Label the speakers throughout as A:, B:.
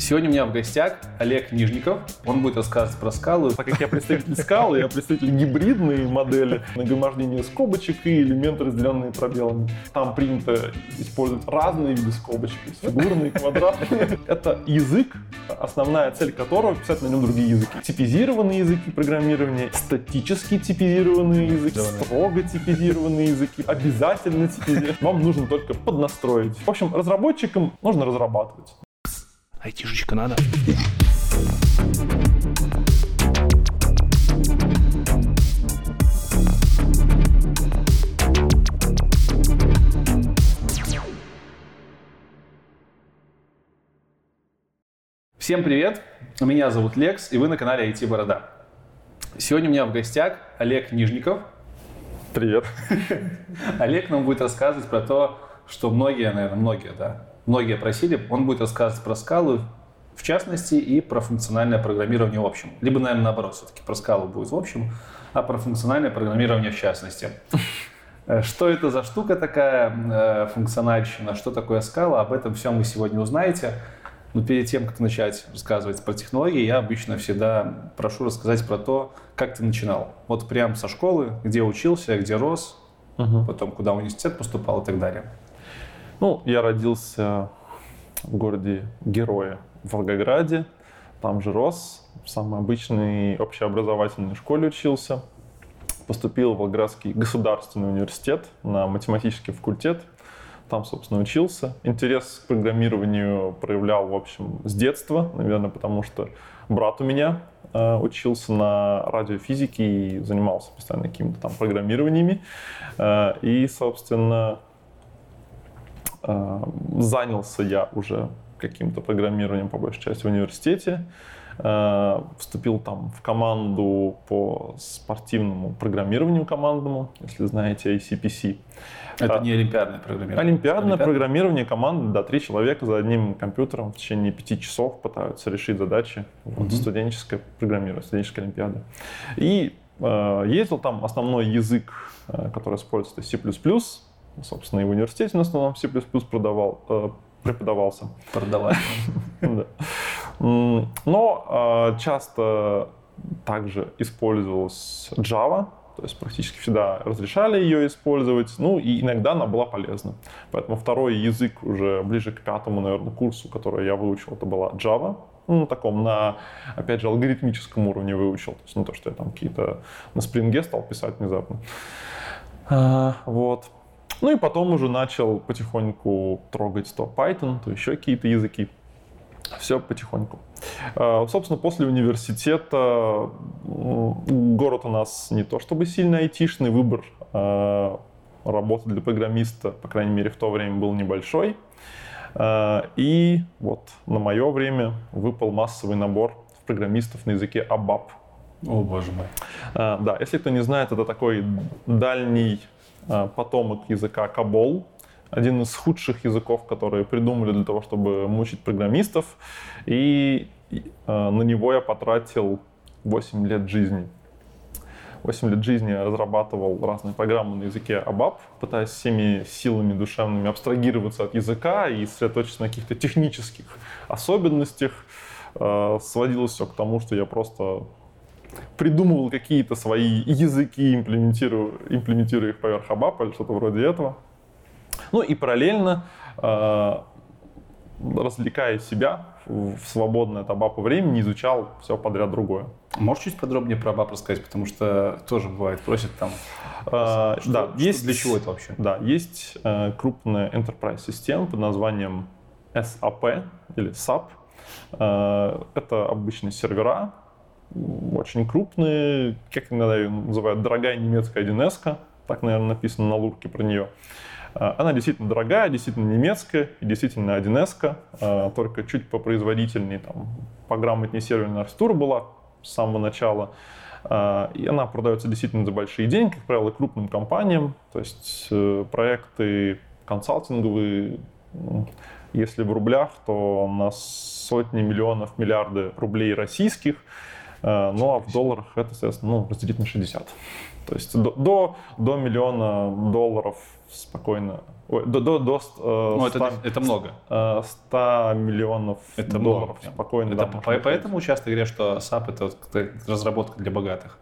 A: Сегодня у меня в гостях Олег Нижников. Он будет рассказывать про скалы.
B: Так как я представитель скалы, я представитель гибридной модели нагромождения скобочек и элементы, разделенные пробелами. Там принято использовать разные виды скобочек, фигурные, квадратные. Это язык, основная цель которого писать на нем другие языки. Типизированные языки программирования, статически типизированные языки, строго типизированные языки, обязательно типизированные. Вам нужно только поднастроить. В общем, разработчикам нужно разрабатывать.
C: Айтишечка надо.
A: Всем привет! Меня зовут Лекс, и вы на канале IT Борода. Сегодня у меня в гостях Олег Нижников.
B: Привет.
A: Олег нам будет рассказывать про то, что многие, наверное, многие, да, многие просили, он будет рассказывать про скалу в частности и про функциональное программирование в общем. Либо, наверное, наоборот, все-таки про скалу будет в общем, а про функциональное программирование в частности. Э, что это за штука такая, э, функциональщина, что такое скала, об этом все мы сегодня узнаете. Но перед тем, как начать рассказывать про технологии, я обычно всегда прошу рассказать про то, как ты начинал. Вот прям со школы, где учился, где рос, угу. потом куда университет поступал и так далее.
B: Ну, я родился в городе Героя, в Волгограде. Там же рос, в самой обычной общеобразовательной школе учился. Поступил в Волгоградский государственный университет на математический факультет. Там, собственно, учился. Интерес к программированию проявлял, в общем, с детства, наверное, потому что брат у меня э, учился на радиофизике и занимался постоянно какими-то там программированиями. Э, и, собственно, занялся я уже каким-то программированием по большей части в университете. Э, вступил там в команду по спортивному программированию командному, если знаете ICPC.
A: Это а, не олимпиадное программирование?
B: Олимпиадное Олимпиад? программирование команды, да, три человека за одним компьютером в течение пяти часов пытаются решить задачи. Вот угу. студенческое программирование, студенческая олимпиада. И э, ездил там основной язык, который используется, C++, собственно, и в университете в основном C++ продавал, э, преподавался.
A: Продавал.
B: Но э, часто также использовалась Java, то есть практически всегда разрешали ее использовать, ну и иногда она была полезна. Поэтому второй язык уже ближе к пятому, наверное, курсу, который я выучил, это была Java. Ну, на таком, на, опять же, алгоритмическом уровне выучил. То есть не то, что я там какие-то на спринге стал писать внезапно. А, вот. Ну и потом уже начал потихоньку трогать то Python, то еще какие-то языки. Все потихоньку. А, собственно, после университета город у нас не то чтобы сильно айтишный, выбор а, работы для программиста, по крайней мере, в то время был небольшой. А, и вот на мое время выпал массовый набор программистов на языке ABAP.
A: О, боже мой.
B: Да, если кто не знает, это такой дальний Э, потомок языка Кабол, один из худших языков, которые придумали для того, чтобы мучить программистов. И э, на него я потратил 8 лет жизни. 8 лет жизни я разрабатывал разные программы на языке ABAP, пытаясь всеми силами душевными абстрагироваться от языка и сосредоточиться на каких-то технических особенностях. Э, сводилось все к тому, что я просто придумывал какие-то свои языки, имплементируя, имплементируя их поверх ABAP или что-то вроде этого. Ну и параллельно, э, развлекая себя в свободное от ABAP времени, изучал все подряд другое.
A: Можешь чуть подробнее про ABAP рассказать, потому что тоже бывает, просят там,
B: а, что, да,
A: что, есть, для чего это вообще?
B: Да, есть э, крупная enterprise система под названием SAP или SAP. Э, это обычные сервера, очень крупные, как иногда ее называют, дорогая немецкая 1 так, наверное, написано на лурке про нее. А, она действительно дорогая, действительно немецкая и действительно 1 а, только чуть попроизводительнее, там, пограмотнее серверная архитектура была с самого начала. А, и она продается действительно за большие деньги, как правило, крупным компаниям. То есть э, проекты консалтинговые, если в рублях, то на сотни миллионов, миллиарды рублей российских – ну а в долларах это, соответственно, ну, разделить на 60. То есть до, до, до миллиона долларов спокойно. Ой, до, до, до э,
A: Ну,
B: 100,
A: это, это много.
B: э, 100 миллионов
A: Это
B: долларов
A: много.
B: спокойно.
A: Это
B: да,
A: по- поэтому часто говорят, что SAP это вот как-то разработка для богатых.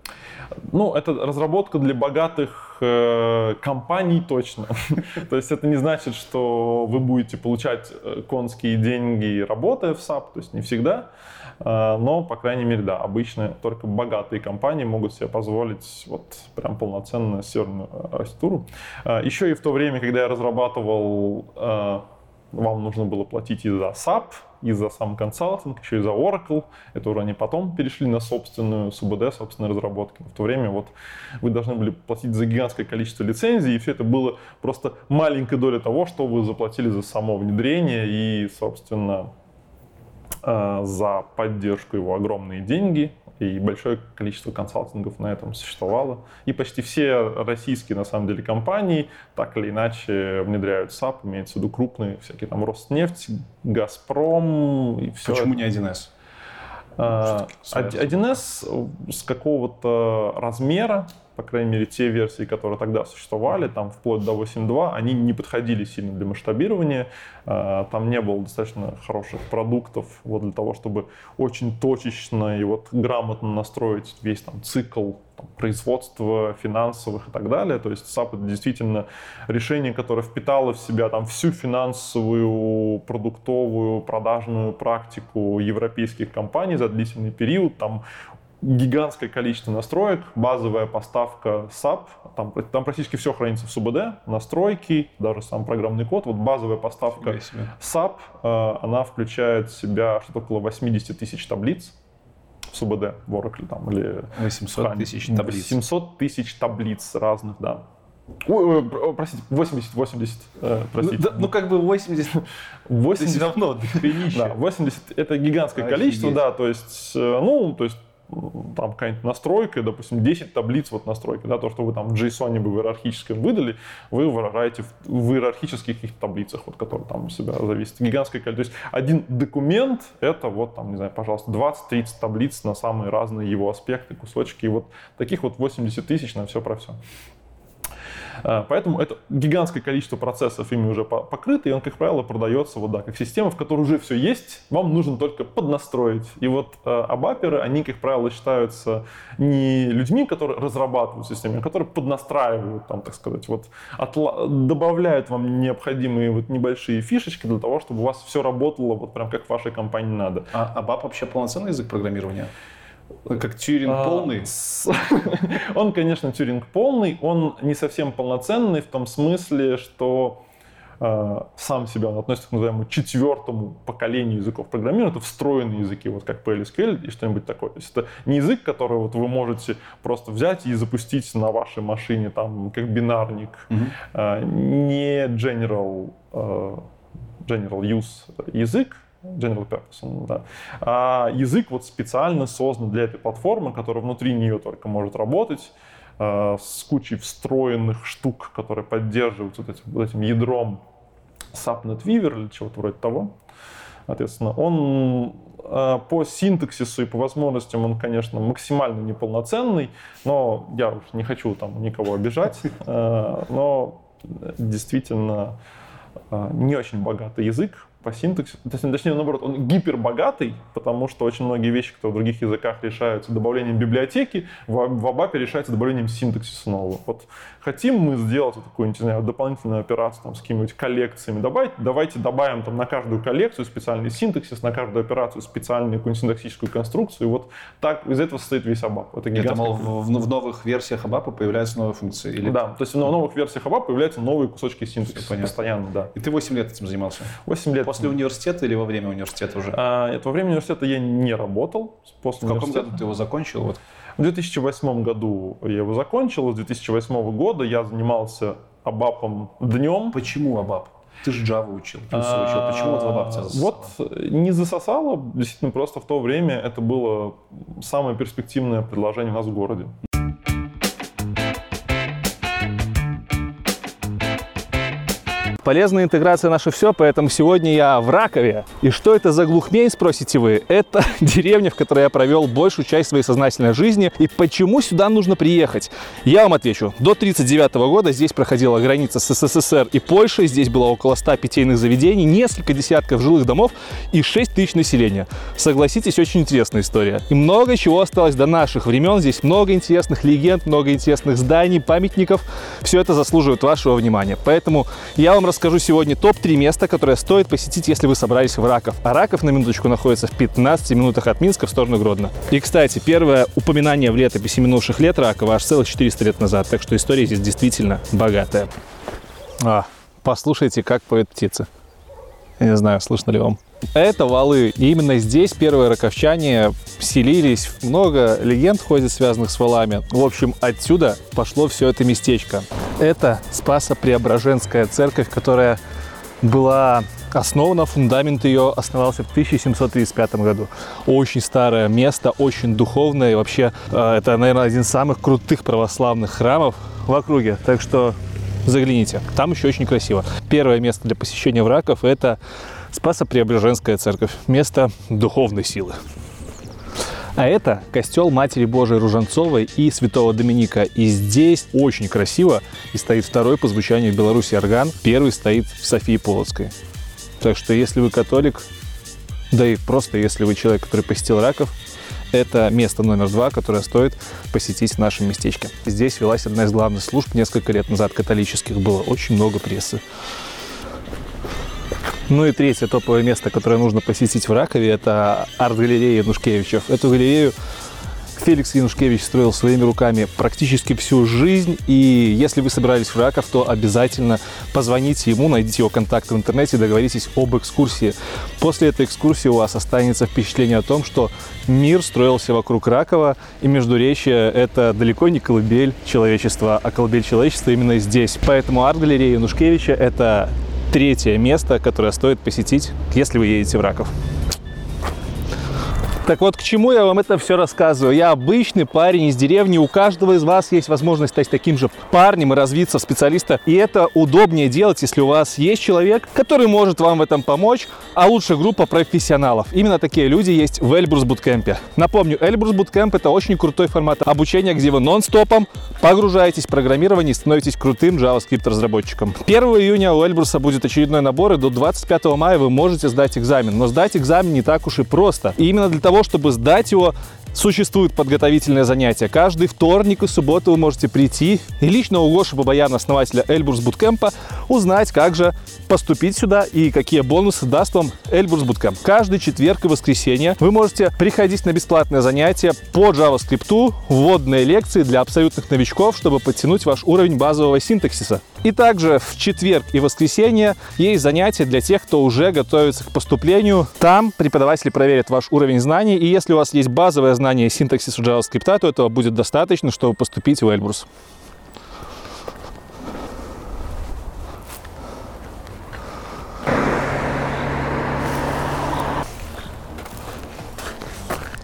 B: Ну, это разработка для богатых э, компаний точно. То есть это не значит, что вы будете получать э, конские деньги, работая в SAP, то есть не всегда. Э, Но, по крайней мере, да, обычно только богатые компании могут себе позволить вот прям полноценную серверную э, архитектуру. Э, Еще и в то время, когда я разрабатывал, э, вам нужно было платить и за SAP, и за сам консалтинг, еще и за Oracle. Это уже они потом перешли на собственную СУБД, собственные разработки. В то время вот вы должны были платить за гигантское количество лицензий, и все это было просто маленькая доля того, что вы заплатили за само внедрение и, собственно, за поддержку его огромные деньги, и большое количество консалтингов на этом существовало. И почти все российские, на самом деле, компании так или иначе внедряют SAP, имеется в виду крупные, всякие там Роснефть, Газпром и все.
A: Почему не 1С?
B: А,
A: Всё-таки
B: од- 1С с какого-то размера, по крайней мере, те версии, которые тогда существовали, там вплоть до 8.2, они не подходили сильно для масштабирования. А, Там не было достаточно хороших продуктов вот для того, чтобы очень точечно и вот грамотно настроить весь там цикл там, производства финансовых и так далее. То есть SAP это действительно решение, которое впитало в себя там всю финансовую, продуктовую, продажную практику европейских компаний за длительный период. Там гигантское количество настроек, базовая поставка SAP, там, там практически все хранится в СУБД, настройки, даже сам программный код. Вот базовая поставка. SAP, э, она включает в себя что-то около 80 тысяч таблиц в СУБД, в Oracle там, или
A: 800 тысяч таблиц.
B: 700 тысяч таблиц разных, да. Ой, ой, про- простите, 80, 80, э, простите.
A: Ну, да, ну, как бы 80, то
B: 80,
A: есть равно
B: да, 80 это гигантское
A: Офигеть.
B: количество, да, то есть, э, ну, то есть там какая-нибудь настройка, допустим, 10 таблиц вот настройки, да, то, что вы там в JSON бы в иерархическом выдали, вы выражаете в, в иерархических каких-то таблицах, вот, которые там у себя зависят. Гигантское количество. То есть один документ — это вот там, не знаю, пожалуйста, 20-30 таблиц на самые разные его аспекты, кусочки. И вот таких вот 80 тысяч на все про все. А, Поэтому это гигантское количество процессов ими уже по- покрыто, и он, как правило, продается вот, да, как система, в которой уже все есть, вам нужно только поднастроить. И вот э, абаперы, они, как правило, считаются не людьми, которые разрабатывают систему, а которые поднастраивают, там, так сказать, вот, отла- добавляют вам необходимые вот небольшие фишечки для того, чтобы у вас все работало вот прям как в вашей компании надо.
A: А ABAP вообще полноценный язык программирования? Как Тьюринг
B: А,
A: полный?
B: с- Он, конечно, тюринг полный, он не совсем полноценный в том смысле, что э, сам себя он относится к называемому четвертому поколению языков программирования. Это встроенные языки, вот как PLSQL и что-нибудь такое. То есть это не язык, который вот вы можете просто взять и запустить на вашей машине там как бинарник,
A: Мгм.
B: э, не general, э, general use язык, general purpose, он, да, а язык вот специально создан для этой платформы, которая внутри нее только может работать, э, с кучей встроенных штук, которые поддерживают вот этим, вот этим ядром Subnet Weaver или чего-то вроде того. Соответственно, он э, по синтаксису и по возможностям он, конечно, максимально неполноценный, но я уж не хочу там никого обижать, э, но действительно не очень богатый язык по синтаксису. Точнее, наоборот, он гипербогатый, потому что очень многие вещи, которые в других языках решаются добавлением библиотеки, в, в ABAP решается добавлением синтаксиса нового. Вот хотим мы сделать вот какую-нибудь, не знаю, дополнительную операцию там, с какими-нибудь коллекциями, добавить, давайте добавим там, на каждую коллекцию специальный синтаксис, на каждую операцию специальную какую-нибудь синтаксическую конструкцию. И вот так из этого состоит весь ABAP. Это
A: Это, мол, в, в- в новых версиях ABAP появляются новые функции? Или...
B: да, то есть на новых версиях ABAP появляются новые кусочки синтаксиса постоянно, да.
A: И ты 8 лет этим занимался?
B: 8 лет.
A: После университета или во время университета уже?
B: А, это во время университета я не работал. После
A: в каком
B: университета.
A: году ты его закончил? Вот.
B: В 2008 году я его закончил. С 2008 года я занимался абапом днем.
A: Почему ABAP? Ты же Java учил, плюсы учил. Почему вот в тебя засосало?
B: Вот э, не засосало, действительно, просто в то время это было самое перспективное предложение у нас в городе.
D: Полезная интеграция наше все, поэтому сегодня я в Ракове. И что это за глухмень, спросите вы? Это деревня, в которой я провел большую часть своей сознательной жизни. И почему сюда нужно приехать? Я вам отвечу. До 1939 года здесь проходила граница с СССР и Польшей. Здесь было около 100 питейных заведений, несколько десятков жилых домов и 6 тысяч населения. Согласитесь, очень интересная история. И много чего осталось до наших времен. Здесь много интересных легенд, много интересных зданий, памятников. Все это заслуживает вашего внимания. Поэтому я вам расскажу сегодня топ-3 места, которые стоит посетить, если вы собрались в Раков. А Раков, на минуточку, находится в 15 минутах от Минска в сторону Гродно. И, кстати, первое упоминание в летописи минувших лет Ракова аж целых 400 лет назад. Так что история здесь действительно богатая. А, послушайте, как поет птица. Я не знаю, слышно ли вам. Это валы. И именно здесь первые раковчане селились. Много легенд ходит, связанных с валами. В общем, отсюда пошло все это местечко. Это Спасо-Преображенская церковь, которая была основана, фундамент ее основался в 1735 году. Очень старое место, очень духовное. И вообще, э, это, наверное, один из самых крутых православных храмов в округе. Так что загляните. Там еще очень красиво. Первое место для посещения враков – это Спасо-Преображенская церковь. Место духовной силы. А это костел Матери Божией Ружанцовой и Святого Доминика. И здесь очень красиво. И стоит второй по звучанию в Беларуси орган. Первый стоит в Софии Полоцкой. Так что если вы католик, да и просто если вы человек, который посетил раков, это место номер два, которое стоит посетить в нашем местечке. Здесь велась одна из главных служб несколько лет назад католических. Было очень много прессы. Ну и третье топовое место, которое нужно посетить в Ракове, это арт-галерея Янушкевичев. Эту галерею Феликс Янушкевич строил своими руками практически всю жизнь. И если вы собирались в Раков, то обязательно позвоните ему, найдите его контакты в интернете, договоритесь об экскурсии. После этой экскурсии у вас останется впечатление о том, что мир строился вокруг Ракова, и Междуречье — это далеко не колыбель человечества, а колыбель человечества именно здесь. Поэтому арт-галерея Янушкевича — это третье место, которое стоит посетить, если вы едете в Раков. Так вот, к чему я вам это все рассказываю? Я обычный парень из деревни, у каждого из вас есть возможность стать таким же парнем и развиться в специалиста. И это удобнее делать, если у вас есть человек, который может вам в этом помочь, а лучше группа профессионалов. Именно такие люди есть в Elbrus Bootcamp е. Напомню, Elbrus Bootcamp это очень крутой формат обучения, где вы нон-стопом погружаетесь в программирование и становитесь крутым JavaScript разработчиком. 1 июня у Эльбруса будет очередной набор, и до 25 мая вы можете сдать экзамен. Но сдать экзамен не так уж и просто. И именно для того, того, чтобы сдать его, существует подготовительное занятие. Каждый вторник и субботу вы можете прийти и лично у Гоши Бабаяна, основателя Эльбурс Буткемпа, узнать, как же поступить сюда и какие бонусы даст вам Эльбурс Буткемп. Каждый четверг и воскресенье вы можете приходить на бесплатное занятие по JavaScript, вводные лекции для абсолютных новичков, чтобы подтянуть ваш уровень базового синтаксиса. И также в четверг и воскресенье есть занятия для тех, кто уже готовится к поступлению. Там преподаватели проверят ваш уровень знаний, и если у вас есть базовое знание синтаксиса JavaScript, то этого будет достаточно, чтобы поступить в Эльбрус.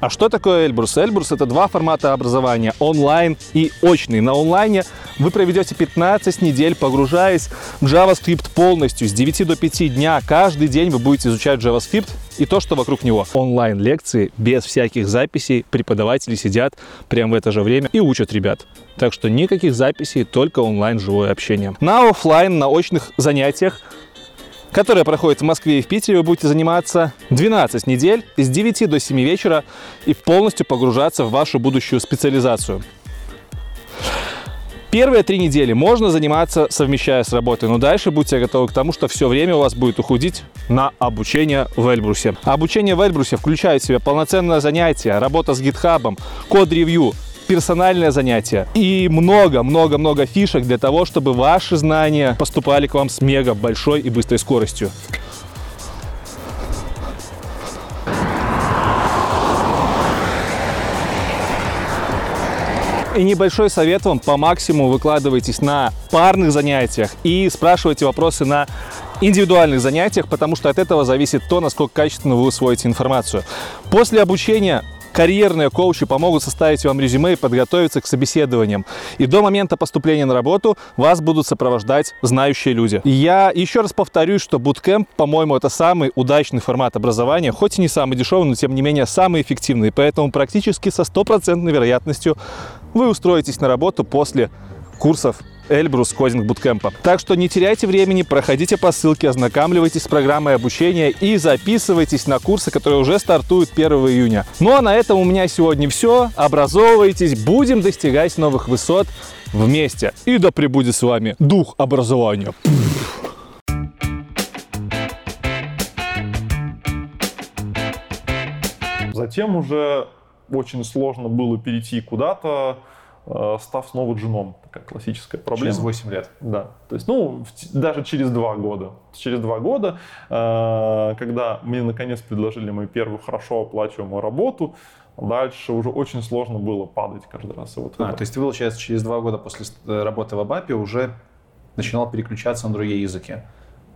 D: А что такое Эльбрус? Эльбрус это два формата образования, онлайн и очный. На онлайне вы проведете 15 недель, погружаясь в JavaScript полностью, с 9 до 5 дня. Каждый день вы будете изучать JavaScript и то, что вокруг него. Онлайн-лекции, без всяких записей, преподаватели сидят прямо в это же время и учат ребят. Так что никаких записей, только онлайн живое общение. На офлайн, на очных занятиях которая проходит в Москве и в Питере. Вы будете заниматься 12 недель с 9 до 7 вечера и полностью погружаться в вашу будущую специализацию. Первые три недели можно заниматься, совмещая с работой, но дальше будьте готовы к тому, что все время у вас будет уходить на обучение в Эльбрусе. Обучение в Эльбрусе включает в себя полноценное занятие, работа с гитхабом, код-ревью, персональное занятие и много-много-много фишек для того, чтобы ваши знания поступали к вам с мега большой и быстрой скоростью. И небольшой совет вам, по максимуму выкладывайтесь на парных занятиях и спрашивайте вопросы на индивидуальных занятиях, потому что от этого зависит то, насколько качественно вы усвоите информацию. После обучения карьерные коучи помогут составить вам резюме и подготовиться к собеседованиям. И до момента поступления на работу вас будут сопровождать знающие люди. Я еще раз повторюсь, что Bootcamp, по-моему, это самый удачный формат образования, хоть и не самый дешевый, но тем не менее самый эффективный. Поэтому практически со стопроцентной вероятностью вы устроитесь на работу после курсов Эльбрус Кодинг Буткемпа. Так что не теряйте времени, проходите по ссылке, ознакомливайтесь с программой обучения и записывайтесь на курсы, которые уже стартуют 1 июня. Ну а на этом у меня сегодня все. Образовывайтесь, будем достигать новых высот вместе. И да пребудет с вами дух образования.
B: Затем уже очень сложно было перейти куда-то, став снова джуном. Такая классическая проблема.
A: Через 8 лет.
B: Да. То есть, ну, даже через два года. Через два года, э, когда мне наконец предложили мою первую хорошо оплачиваемую работу, дальше уже очень сложно было падать каждый раз. И вот
A: А,
B: это-
A: то есть ты, получается, через два года после э, работы в Абапе уже начинал переключаться на другие языки.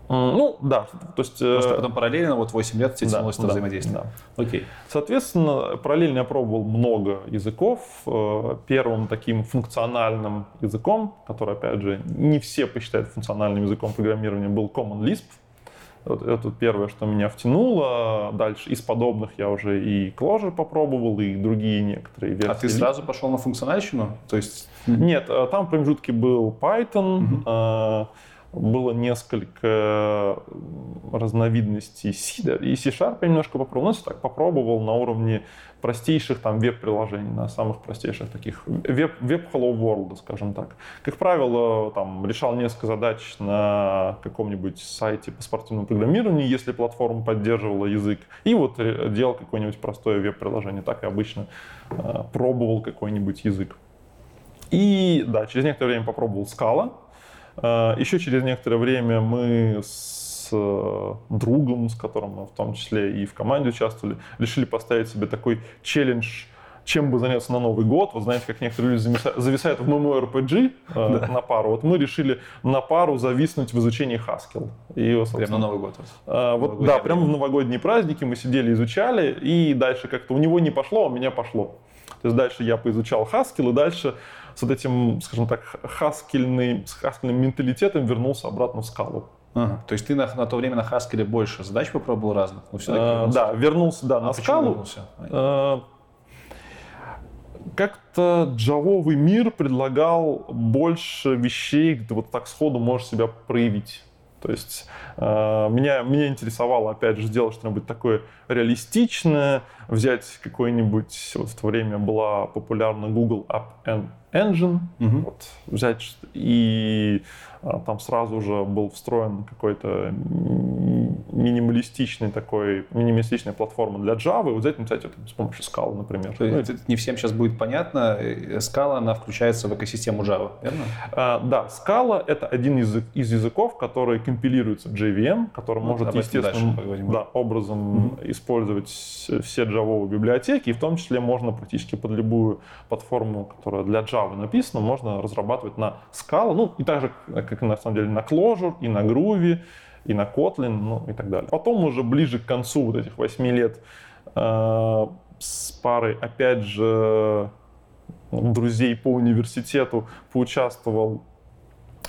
B: М, Ну, да. То есть, э,
A: Просто потом параллельно вот 8 лет
B: да,
A: тянулось это
B: да,
A: взаимодействие.
B: да.
A: Окей.
B: Соответственно, параллельно я пробовал много языков. Э, Первым таким функциональным языком, который, опять же, не все посчитают функциональным языком программирования, был Common Lisp. Вот это первое, что меня втянуло. Дальше из подобных я уже и Clojure попробовал, и другие некоторые версии.
A: А ты сразу пошел на функциональщину? То есть
B: Нет, э, там в промежутке был Python, э, было несколько разновидностей C, и C-Sharp немножко попробовал. Ну, так попробовал на уровне простейших там веб-приложений, на самых простейших таких веб, веб Hello World, скажем так. Как правило, там решал несколько задач на каком-нибудь сайте по спортивному программированию, если платформа поддерживала язык, и вот э, делал какое-нибудь простое веб-приложение. Так я обычно э, пробовал какой-нибудь язык. И да, через некоторое время попробовал Scala. Э, Еще через некоторое время мы с э, другом, с которым мы в том числе и в команде участвовали, решили поставить себе такой челлендж, чем бы заняться на Новый год. Вот знаете, как некоторые люди зависают в MMORPG э, на пару. Вот мы решили на пару зависнуть в изучении Haskell. И,
A: прямо на Новый год.
B: а, вот,
A: Новогоднее
B: да, прямо в новогодние праздники мы сидели, изучали, и дальше как-то у него не пошло, а у меня пошло. То есть дальше я поизучал Haskell, и дальше с вот этим, скажем так, хаскельным, с хаскельным менталитетом вернулся обратно в скалу.
A: Ага. То есть ты на, на то время на Haskell больше задач попробовал разных? Но все-таки
B: А, да, вернулся, да, на
A: почему
B: скалу.
A: вернулся?
B: Э, Как-то джавовый мир предлагал больше вещей, где вот так сходу можешь себя проявить. То есть э, меня, меня интересовало, опять же, сделать что-нибудь такое реалистичное, взять какой-нибудь, вот в то время была популярна Google App En- Engine,
A: Мгм.
B: вот, взять и а, там сразу же был встроен какой-то минималистичный такой, минималистичная платформа для Java, и вот взять написать это с помощью Scala, например.
A: То
B: Ну,
A: есть это не всем сейчас будет понятно. э, Scala, она включается в экосистему Java, верно?
B: А, да, Scala — это один из, из языков, который компилируется в JVM, который
A: Ну,
B: может естественным да, образом использовать все джавовые библиотеки, и в том числе можно практически под любую платформу, которая для Java написана, можно разрабатывать на Scala, ну и также, как на самом деле, на Clojure, и на Groovy, и на Kotlin, ну и так далее. Потом уже ближе к концу вот этих 8 лет э, с парой, опять же, друзей по университету поучаствовал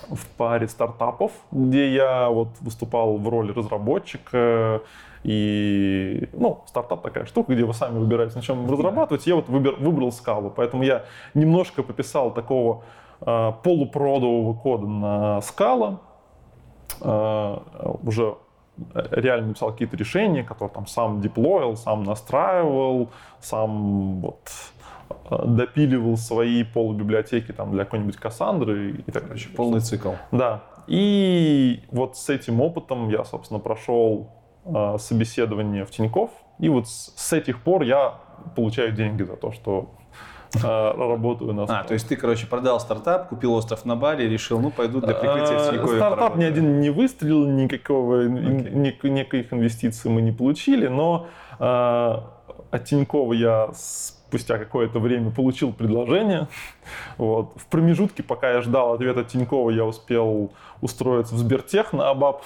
B: в паре стартапов, где я вот выступал в роли разработчика. И, ну, стартап такая штука, где вы сами выбираете, на чем разрабатывать. Я вот выбер- выбрал скалу, поэтому я немножко пописал такого э, полупродового кода на скала. Э, уже реально написал какие-то решения, которые там сам деплоил, сам настраивал, сам вот э, допиливал свои полубиблиотеки там для какой-нибудь Кассандры и так далее.
A: Полный цикл.
B: Да. И вот с этим опытом я, собственно, прошел собеседование в Тинькофф. И вот с, с этих пор я получаю деньги за то, что э, работаю на
A: А, то есть ты, короче, продал стартап, купил остров на Бали и решил, ну, пойду для прикрытия в
B: Э,
A: Тинькове
B: Стартап ни один не выстрелил, никакого, никаких инвестиций мы не получили, но э, от Тинькова я с спустя какое-то время получил предложение. Вот. В промежутке, пока я ждал ответа Тинькова, я успел устроиться в Сбертех на АБАП.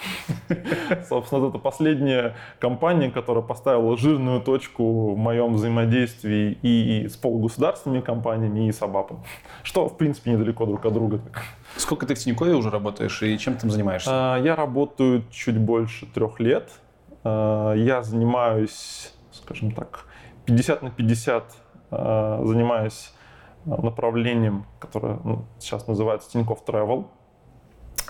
B: Собственно, это последняя компания, которая поставила жирную точку в моем взаимодействии и с полугосударственными компаниями, и с АБАПом. Что, в принципе, недалеко друг от друга.
A: Сколько ты в Тинькове уже работаешь и чем ты занимаешься?
B: А, я работаю чуть больше трех лет. А, я занимаюсь, скажем так, 50 на 50 а, занимаюсь направлением, которое ну, сейчас называется Тинькофф Travel.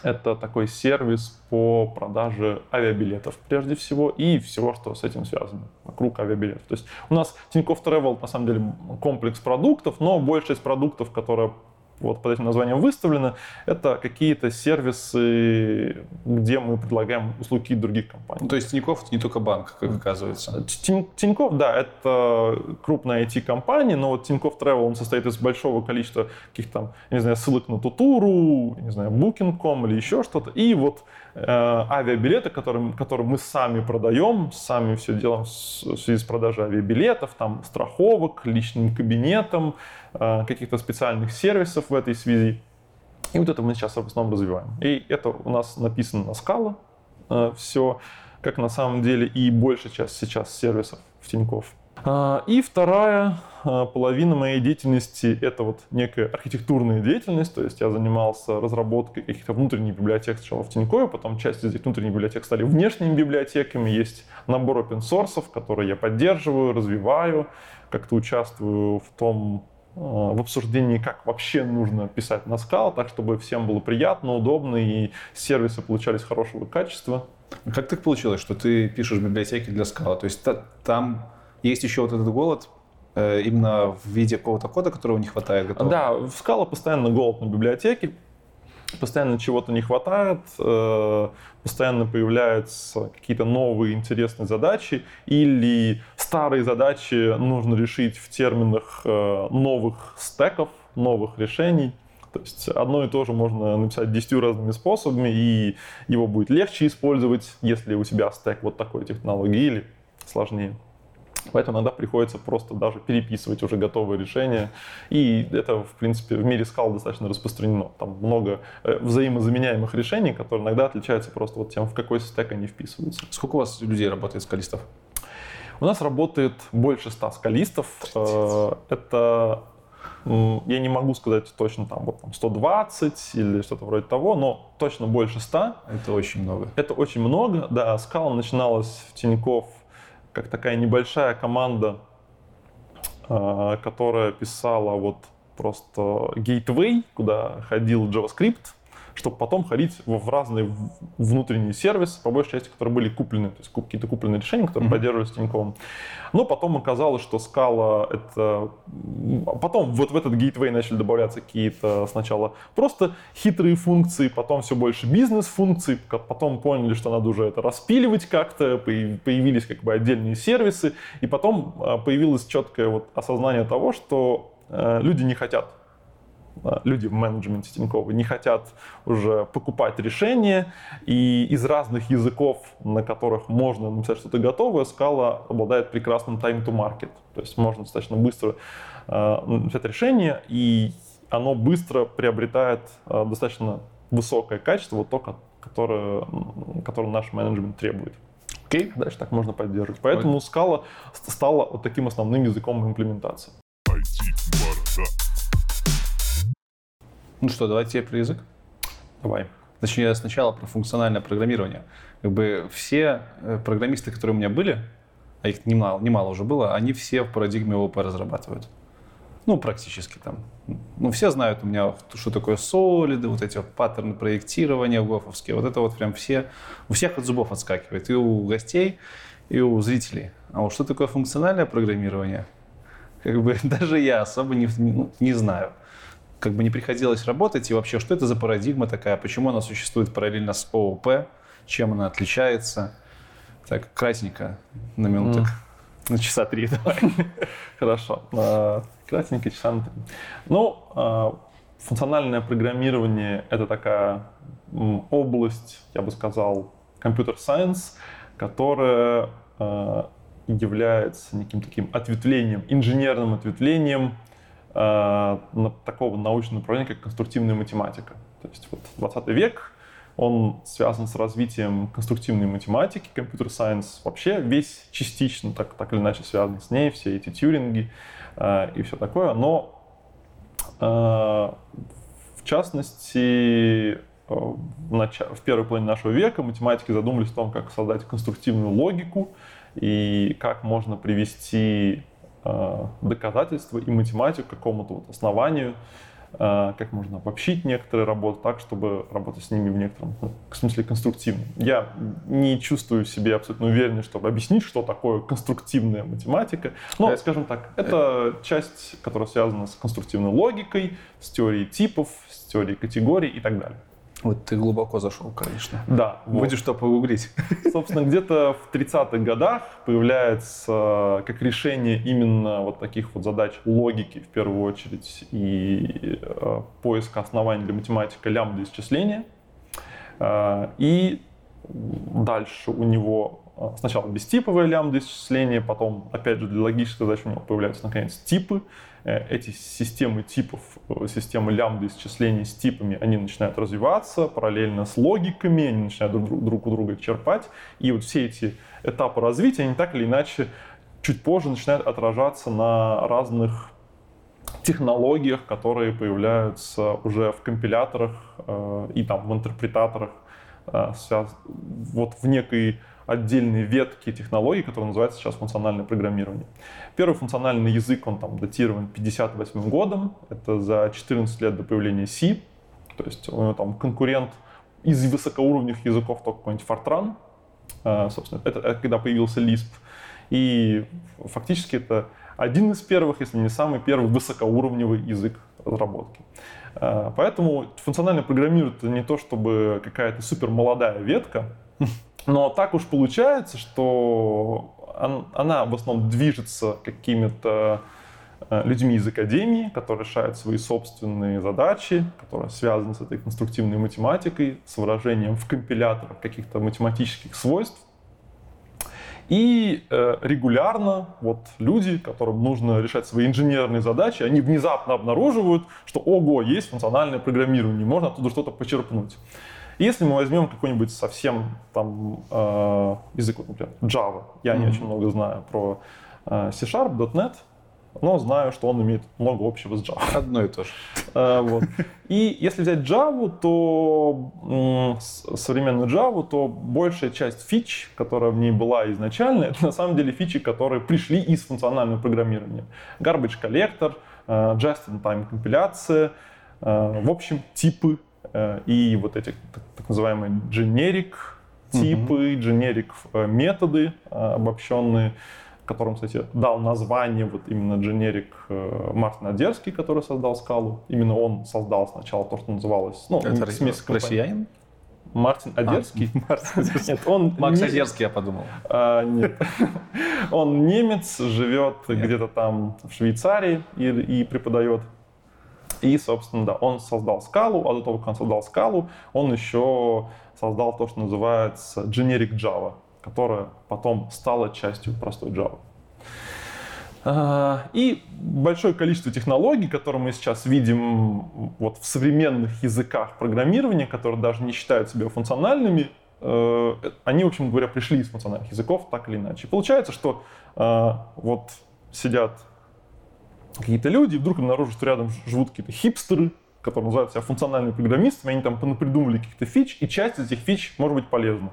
B: Это такой сервис по продаже авиабилетов, прежде всего, и всего, что с этим связано, вокруг авиабилетов. То есть у нас Тинькофф Travel, на самом деле, комплекс продуктов, но большая из продуктов, которые вот под этим названием выставлено, это какие-то сервисы, где мы предлагаем услуги других компаний. Ну,
A: то есть Тинькофф это не только банк, как оказывается.
B: Тинькофф, да, это крупная IT-компания, но вот Тинькофф Travel, он состоит из большого количества каких-то не знаю, ссылок на Тутуру, не знаю, Booking.com или еще что-то. И вот авиабилеты, которые, которые мы сами продаем, сами все делаем в связи с продажей авиабилетов, там страховок, личным кабинетом, Э, каких-то специальных сервисов в этой связи. И вот это мы сейчас в основном развиваем. И это у нас написано на Scala э, все, как на самом деле и большая часть сейчас сервисов в Тинькофф. Э, и вторая половина моей деятельности — это вот некая архитектурная деятельность, то есть я занимался разработкой каких-то внутренних библиотек сначала в Тинькове, потом часть из этих внутренних библиотек стали внешними библиотеками, есть набор open source, который я поддерживаю, развиваю, как-то участвую в том, Э, в обсуждении, как вообще нужно писать на Scala, так чтобы всем было приятно, удобно и сервисы получались хорошего качества.
A: Как так получилось, что ты пишешь библиотеки для Scala? То есть там есть еще вот этот голод э, именно в виде какого-то кода, которого не хватает?
B: Готового? Да, в Scala постоянно голод на библиотеки постоянно чего-то не хватает, э, постоянно появляются какие-то новые интересные задачи, или старые задачи нужно решить в терминах э, новых стеков, новых решений. То есть одно и то же можно написать десятью разными способами, и его будет легче использовать, если у тебя стек вот такой технологии, или сложнее. Поэтому иногда приходится просто даже переписывать уже готовые решения. И это, в принципе, в мире скал достаточно распространено. Там много э, взаимозаменяемых решений, которые иногда отличаются просто вот тем, в какой стек они вписываются.
A: Сколько у вас людей работает скалистов?
B: У нас работает больше ста скалистов. Э, это я не могу сказать точно там, вот, там 120 или что-то вроде того, но точно больше 100.
A: Это очень много.
B: Это очень много, да. Скала начиналась в Тинькофф как такая небольшая команда, а, которая писала вот просто gateway, куда ходил JavaScript, чтобы потом ходить в разные внутренние сервисы, по большей части, которые были куплены, то есть какие-то купленные решения, которые mm-hmm. поддерживались Тиньковым. Но потом оказалось, что скала это... Потом вот в этот гейтвей начали добавляться какие-то сначала просто хитрые функции, потом все больше бизнес-функций, потом поняли, что надо уже это распиливать как-то, появились как бы отдельные сервисы, и потом а, появилось четкое вот осознание того, что э, люди не хотят люди в менеджменте Тинькова не хотят уже покупать решения, и из разных языков, на которых можно написать что-то готовое, Scala обладает прекрасным time to market. То есть можно достаточно быстро э, написать решение, и оно быстро приобретает э, достаточно высокое качество, вот то, которое, которое наш менеджмент требует.
A: Окей.
B: Okay. Дальше так можно поддерживать. Поэтому Scala стала вот таким основным языком имплементации.
A: Ну что, давайте про язык.
B: Давай.
A: Точнее, сначала про функциональное программирование. Как бы все э, программисты, которые у меня были, а их немало, немало уже было, они все в парадигме ООП разрабатывают. Ну, практически там. Ну, все знают у меня, что такое солиды, вот эти вот паттерны проектирования гофовские. Вот это вот прям все, у всех от зубов отскакивает. И у гостей, и у зрителей. А вот что такое функциональное программирование? Как бы даже я особо не, не, не знаю как бы не приходилось работать, и вообще, что это за парадигма такая, почему она существует параллельно с ООП, чем она отличается. Так, красненько на минуток. Mm. На часа три давай.
B: Хорошо. А, красненько часа на три. Ну, а, функциональное программирование — это такая область, я бы сказал, компьютер-сайенс, которая а, является неким таким ответвлением, инженерным ответвлением такого научного направления, как конструктивная математика. То есть вот 20 век, он связан с развитием конструктивной математики, компьютер-сайенс вообще весь частично так, так или иначе связан с ней, все эти тюринги э, и все такое. Но э, в частности, Э, в, нач... в первой половине нашего века математики задумались о том, как создать конструктивную логику и как можно привести э, доказательства и математику какому-то вот основанию, э, как можно обобщить некоторые работы так, чтобы работать с ними в некотором ну, в смысле конструктивно. Я не чувствую себе абсолютно уверенность, чтобы объяснить, что такое конструктивная математика. Но, это... скажем так, это часть, которая связана с конструктивной логикой, с теорией типов, с теорией категорий и так далее.
A: Вот ты глубоко зашел, конечно.
B: Да.
A: Будешь что погуглить.
B: Собственно, где-то в 30-х годах появляется как решение именно вот таких вот задач логики, в первую очередь, и э, поиска оснований для математики лямбда исчисления. Э, и дальше у него э, сначала бестиповое лямбда исчисление, потом, опять же, для логической задачи у него появляются, наконец, типы. Э, эти системы типов, э, системы лямбда исчислений с типами, они начинают развиваться параллельно с логиками, они начинают друг, друг у друга черпать. И вот все эти этапы развития, они так или иначе чуть позже начинают отражаться на разных технологиях, которые появляются уже в компиляторах э, и там в интерпретаторах. Вот в некой отдельные ветки технологий, которые называются сейчас функциональное программирование. Первый функциональный язык, он там датирован 58 годом, это за 14 лет до появления C, то есть он там конкурент из высокоуровневых языков только какой-нибудь Fortran, а, собственно, это, это когда появился Lisp. И фактически это один из первых, если не самый первый высокоуровневый язык разработки. А, поэтому функциональное программирование это не то, чтобы какая-то супер молодая ветка, но так уж получается, что она в основном движется какими-то э, людьми из академии, которые решают свои собственные задачи, которые связаны с этой конструктивной математикой, с выражением в компиляторах каких-то математических свойств. И э, регулярно вот люди, которым нужно решать свои инженерные задачи, они внезапно обнаруживают, что ого, есть функциональное программирование, можно оттуда что-то почерпнуть. Если мы возьмем какой-нибудь совсем там э, язык, например, Java, я mm-hmm. не очень много знаю про э, C-Sharp, .NET, но знаю, что он имеет много общего с Java.
A: Одно и то же.
B: Э, вот. И если взять Java, то современную Java, то большая часть фич, которая в ней была изначально, это на самом деле фичи, которые пришли из функционального программирования. Garbage collector, э, just-in-time компиляция, э, в общем, типы и вот эти так, называемые generic типы, generic методы обобщенные, которым, кстати, дал название вот именно generic Мартин Одерский, который создал скалу. Именно он создал сначала то, что называлось...
A: Ну, Это смесь россиянин?
B: Мартин Одерский? А, Мартин
A: Нет, он... Макс не... Одерский, я подумал.
B: А, нет. он немец, живет где-то там в Швейцарии и, и преподает. И, собственно, да, он создал скалу, а до того, как он создал скалу, он еще создал то, что называется generic Java, которая потом стала частью простой Java. А, и большое количество технологий, которые мы сейчас видим вот в современных языках программирования, которые даже не считают себя функциональными, э, они, в общем говоря, пришли из функциональных языков так или иначе. получается, что э, вот сидят какие-то люди, и вдруг обнаружат, что рядом живут какие-то хипстеры, которые называют себя функциональными программистами, они там придумали каких-то фич, и часть из этих фич может быть полезна.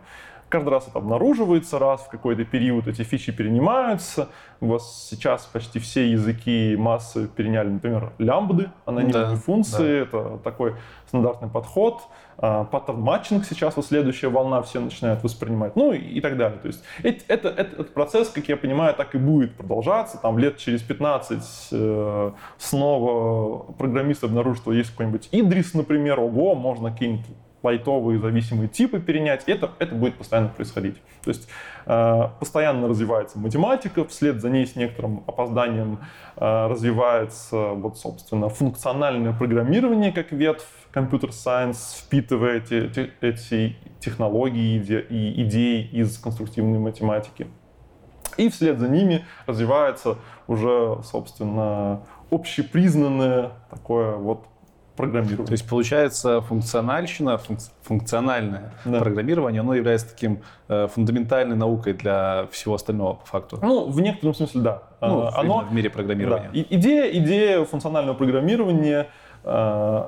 B: Каждый раз это обнаруживается, раз в какой-то период эти фичи перенимаются. У вас сейчас почти все языки массы переняли, например, лямбды, анонимные да, функции. Да. Это такой стандартный подход. А, pattern matching сейчас вот следующая волна все начинают воспринимать. Ну и, и так далее. То есть это, это, этот процесс, как я понимаю, так и будет продолжаться. Там лет через 15 э, снова программисты обнаружат, что есть какой-нибудь Идрис, например, ого, можно какие-нибудь лайтовые зависимые типы перенять, это, это будет постоянно происходить. То есть э, постоянно развивается математика, вслед за ней с некоторым опозданием э, развивается, вот, собственно, функциональное программирование как ветвь, компьютер сайенс впитывает эти, эти технологии и идеи из конструктивной математики. И вслед за ними развивается уже, собственно, общепризнанное такое вот программирование.
A: То есть получается функциональщина, функ- функциональное
B: Да.
A: программирование, оно является таким э, фундаментальной наукой для всего остального по факту.
B: Ну, в некотором смысле, да.
A: Ну,
B: А,
A: именно в мире программирования.
B: Да. И- идея, идея функционального программирования, э,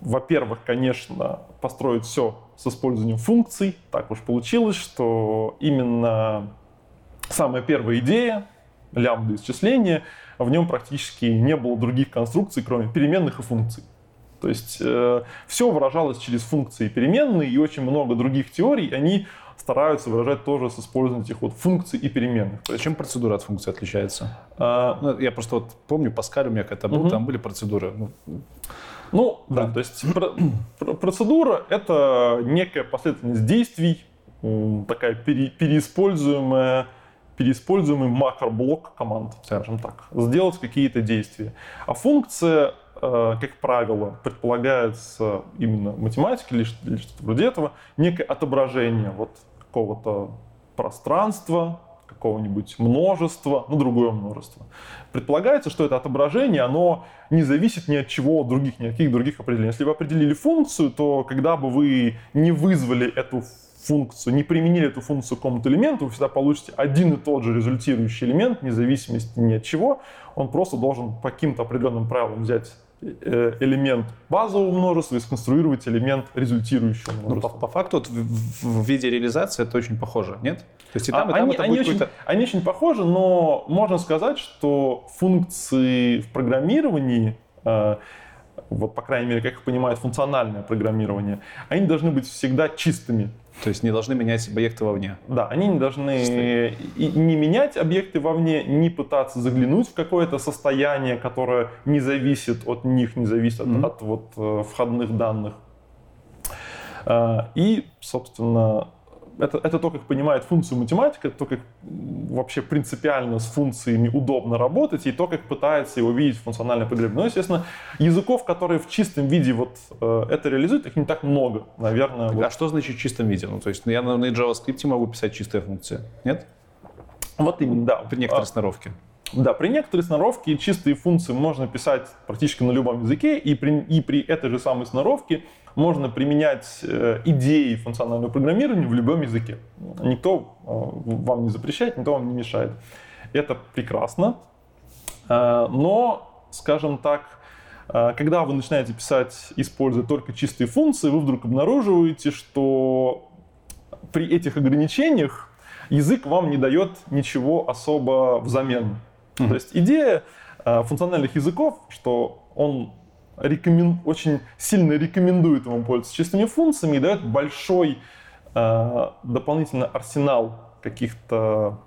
B: во-первых, конечно, построить все с использованием функций. Так уж получилось, что именно самая первая идея, лямбда исчисления, в нем практически не было других конструкций, кроме переменных и функций. То есть все выражалось через функции и переменные, и очень много других теорий, они стараются выражать тоже с использованием этих вот функций и переменных. То есть,
A: Чем процедура от функции отличается?
B: а,
A: Ну, я просто вот помню, Паскаль у меня когда был,
B: Мгм.
A: там были процедуры. Ну,
B: Ну, да, то есть про- про- процедура — это некая последовательность действий, такая пере- переиспользуемая, переиспользуемый макроблок команд, скажем так, сделать какие-то действия. А функция, э, как правило, предполагается именно математикой или ш- или что-то вроде этого, некое отображение вот какого-то пространства, какого-нибудь множества, ну, другое множество. Предполагается, что это отображение, оно не зависит ни от чего других, ни от каких других определений. Если вы определили функцию, то когда бы вы не вызвали эту функцию, не применили эту функцию к какому-то элементу, вы всегда получите один и тот же результирующий элемент, вне зависимости ни от чего. Он просто должен по каким-то определенным правилам взять э, элемент базового множества и сконструировать элемент результирующего
A: ну, по,
B: множества.
A: по факту вот в, в- виде реализации это очень похоже, нет? То есть и там,
B: А,
A: и там
B: они,
A: это
B: они
A: будет
B: очень, они очень похожи, но можно сказать, что функции в программировании, э, вот по крайней мере, как их понимает функциональное программирование, они должны быть всегда чистыми.
A: То есть не должны менять объекты вовне.
B: Да, они не должны и не менять объекты вовне, не пытаться заглянуть в какое-то состояние, которое не зависит от них, не зависит от,
A: Мгм.
B: от вот, э, входных данных. А, И, собственно, это, это то, как понимает функцию математика, это то, как вообще принципиально с функциями удобно работать, и то, как пытается его видеть функциональное программирование. Ну, естественно, языков, которые в чистом виде вот э, это реализуют, их не так много, наверное. вот.
A: А что значит в чистом виде? Ну, то есть ну, я на, на JavaScript могу писать чистые функции, нет?
B: Вот именно, да.
A: При некоторой
B: А,
A: сноровке.
B: Да, при некоторой сноровке чистые функции можно писать практически на любом языке, и при, и при этой же самой сноровке можно применять э, идеи функционального программирования в любом языке. Никто э, вам не запрещает, никто вам не мешает. Это прекрасно. Э, но, скажем так, э, когда вы начинаете писать, используя только чистые функции, вы вдруг обнаруживаете, что при этих ограничениях язык вам не дает ничего особо взамен.
A: Мгм.
B: То есть идея э, функциональных языков, что он рекомен- очень сильно рекомендует вам пользоваться чистыми функциями и дает большой э, дополнительный арсенал каких-то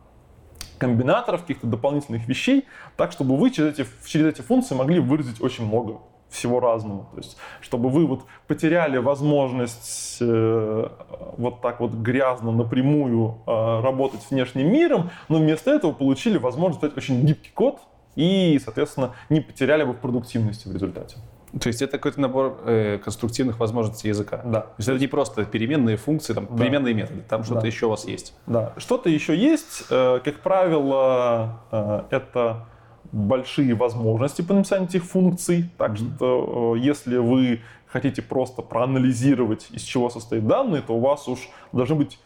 B: комбинаторов, каких-то дополнительных вещей, так, чтобы вы через эти, через эти функции могли выразить очень много всего разного. То есть, чтобы вы вот потеряли возможность э, вот так вот грязно напрямую э, работать с внешним миром, но вместо этого получили возможность писать очень гибкий код и, соответственно, не потеряли бы в продуктивности в результате.
A: То есть это какой-то набор э, конструктивных возможностей языка.
B: Да.
A: То есть это не просто переменные функции, там,
B: Да.
A: переменные методы, там что-то
B: Да.
A: еще у вас есть.
B: Да, что-то еще есть. Э, Как правило, э, это большие возможности по написанию этих функций. Так что, э, если вы хотите просто проанализировать, из чего состоят данные, то у вас уж должны быть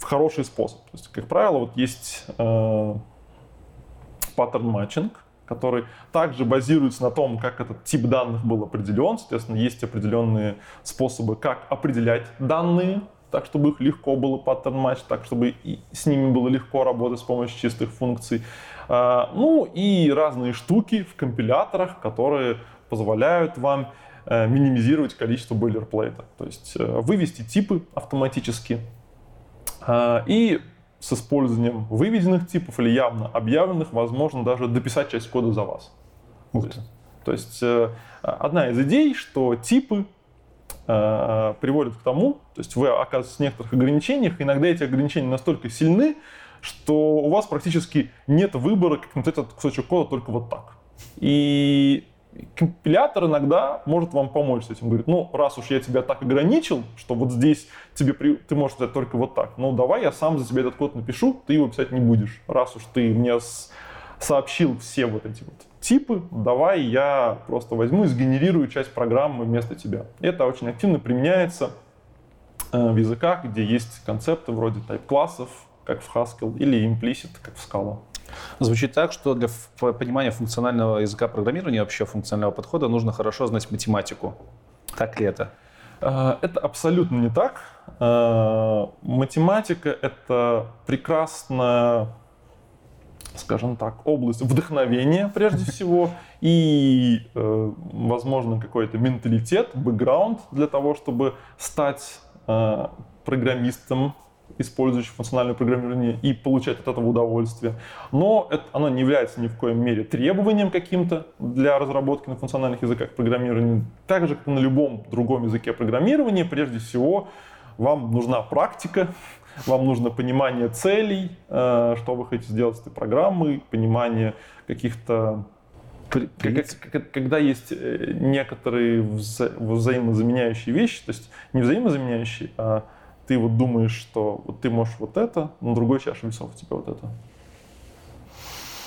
B: хороший способ. То есть, как правило, вот есть э, паттерн матчинг, который также базируется на том, как этот тип данных был определен. Соответственно, есть определенные способы, как определять данные, так, чтобы их легко было паттерн матч, так, чтобы и с ними было легко работать с помощью чистых функций. А, Ну и разные штуки в компиляторах, которые позволяют вам э, минимизировать количество бойлерплейта. То есть э, вывести типы автоматически а, и с использованием выведенных типов или явно объявленных возможно даже дописать часть кода за вас.
A: Ух ты.
B: то есть э, одна из идей, что типы приводят к тому, то есть вы оказываетесь в некоторых ограничениях, иногда эти ограничения настолько сильны, что у вас практически нет выбора, как написать этот кусочек кода только вот так. И компилятор иногда может вам помочь с этим. Говорит, ну, раз уж я тебя так ограничил, что вот здесь тебе при... ты можешь сказать только вот так, ну, давай я сам за тебя этот код напишу, ты его писать не будешь. Раз уж ты мне с... сообщил все вот эти вот типы, давай я просто возьму и сгенерирую часть программы вместо тебя. Это очень активно применяется э, в языках, где есть концепты вроде type-классов, как в Haskell, или implicit, как в Scala.
A: Звучит так, что для понимания функционального языка программирования, вообще функционального подхода, нужно хорошо знать математику. Так ли это?
B: Э, это абсолютно не так. Э, математика — это прекрасная, скажем так, область вдохновения прежде всего и, э, возможно, какой-то менталитет, бэкграунд для того, чтобы стать программистом, использующих функциональное программирование, и получать от этого удовольствие. Но это, оно не является ни в коем мере требованием каким-то для разработки на функциональных языках программирования. Так же, как и на любом другом языке программирования, прежде всего, вам нужна практика, вам нужно понимание целей, э, что вы хотите сделать с этой программой, понимание каких-то когда есть э, некоторые вза взаимозаменяющие вещи, то есть не взаимозаменяющие, а ты вот думаешь, что вот ты можешь вот это, но другой чаше весов у тебя вот это.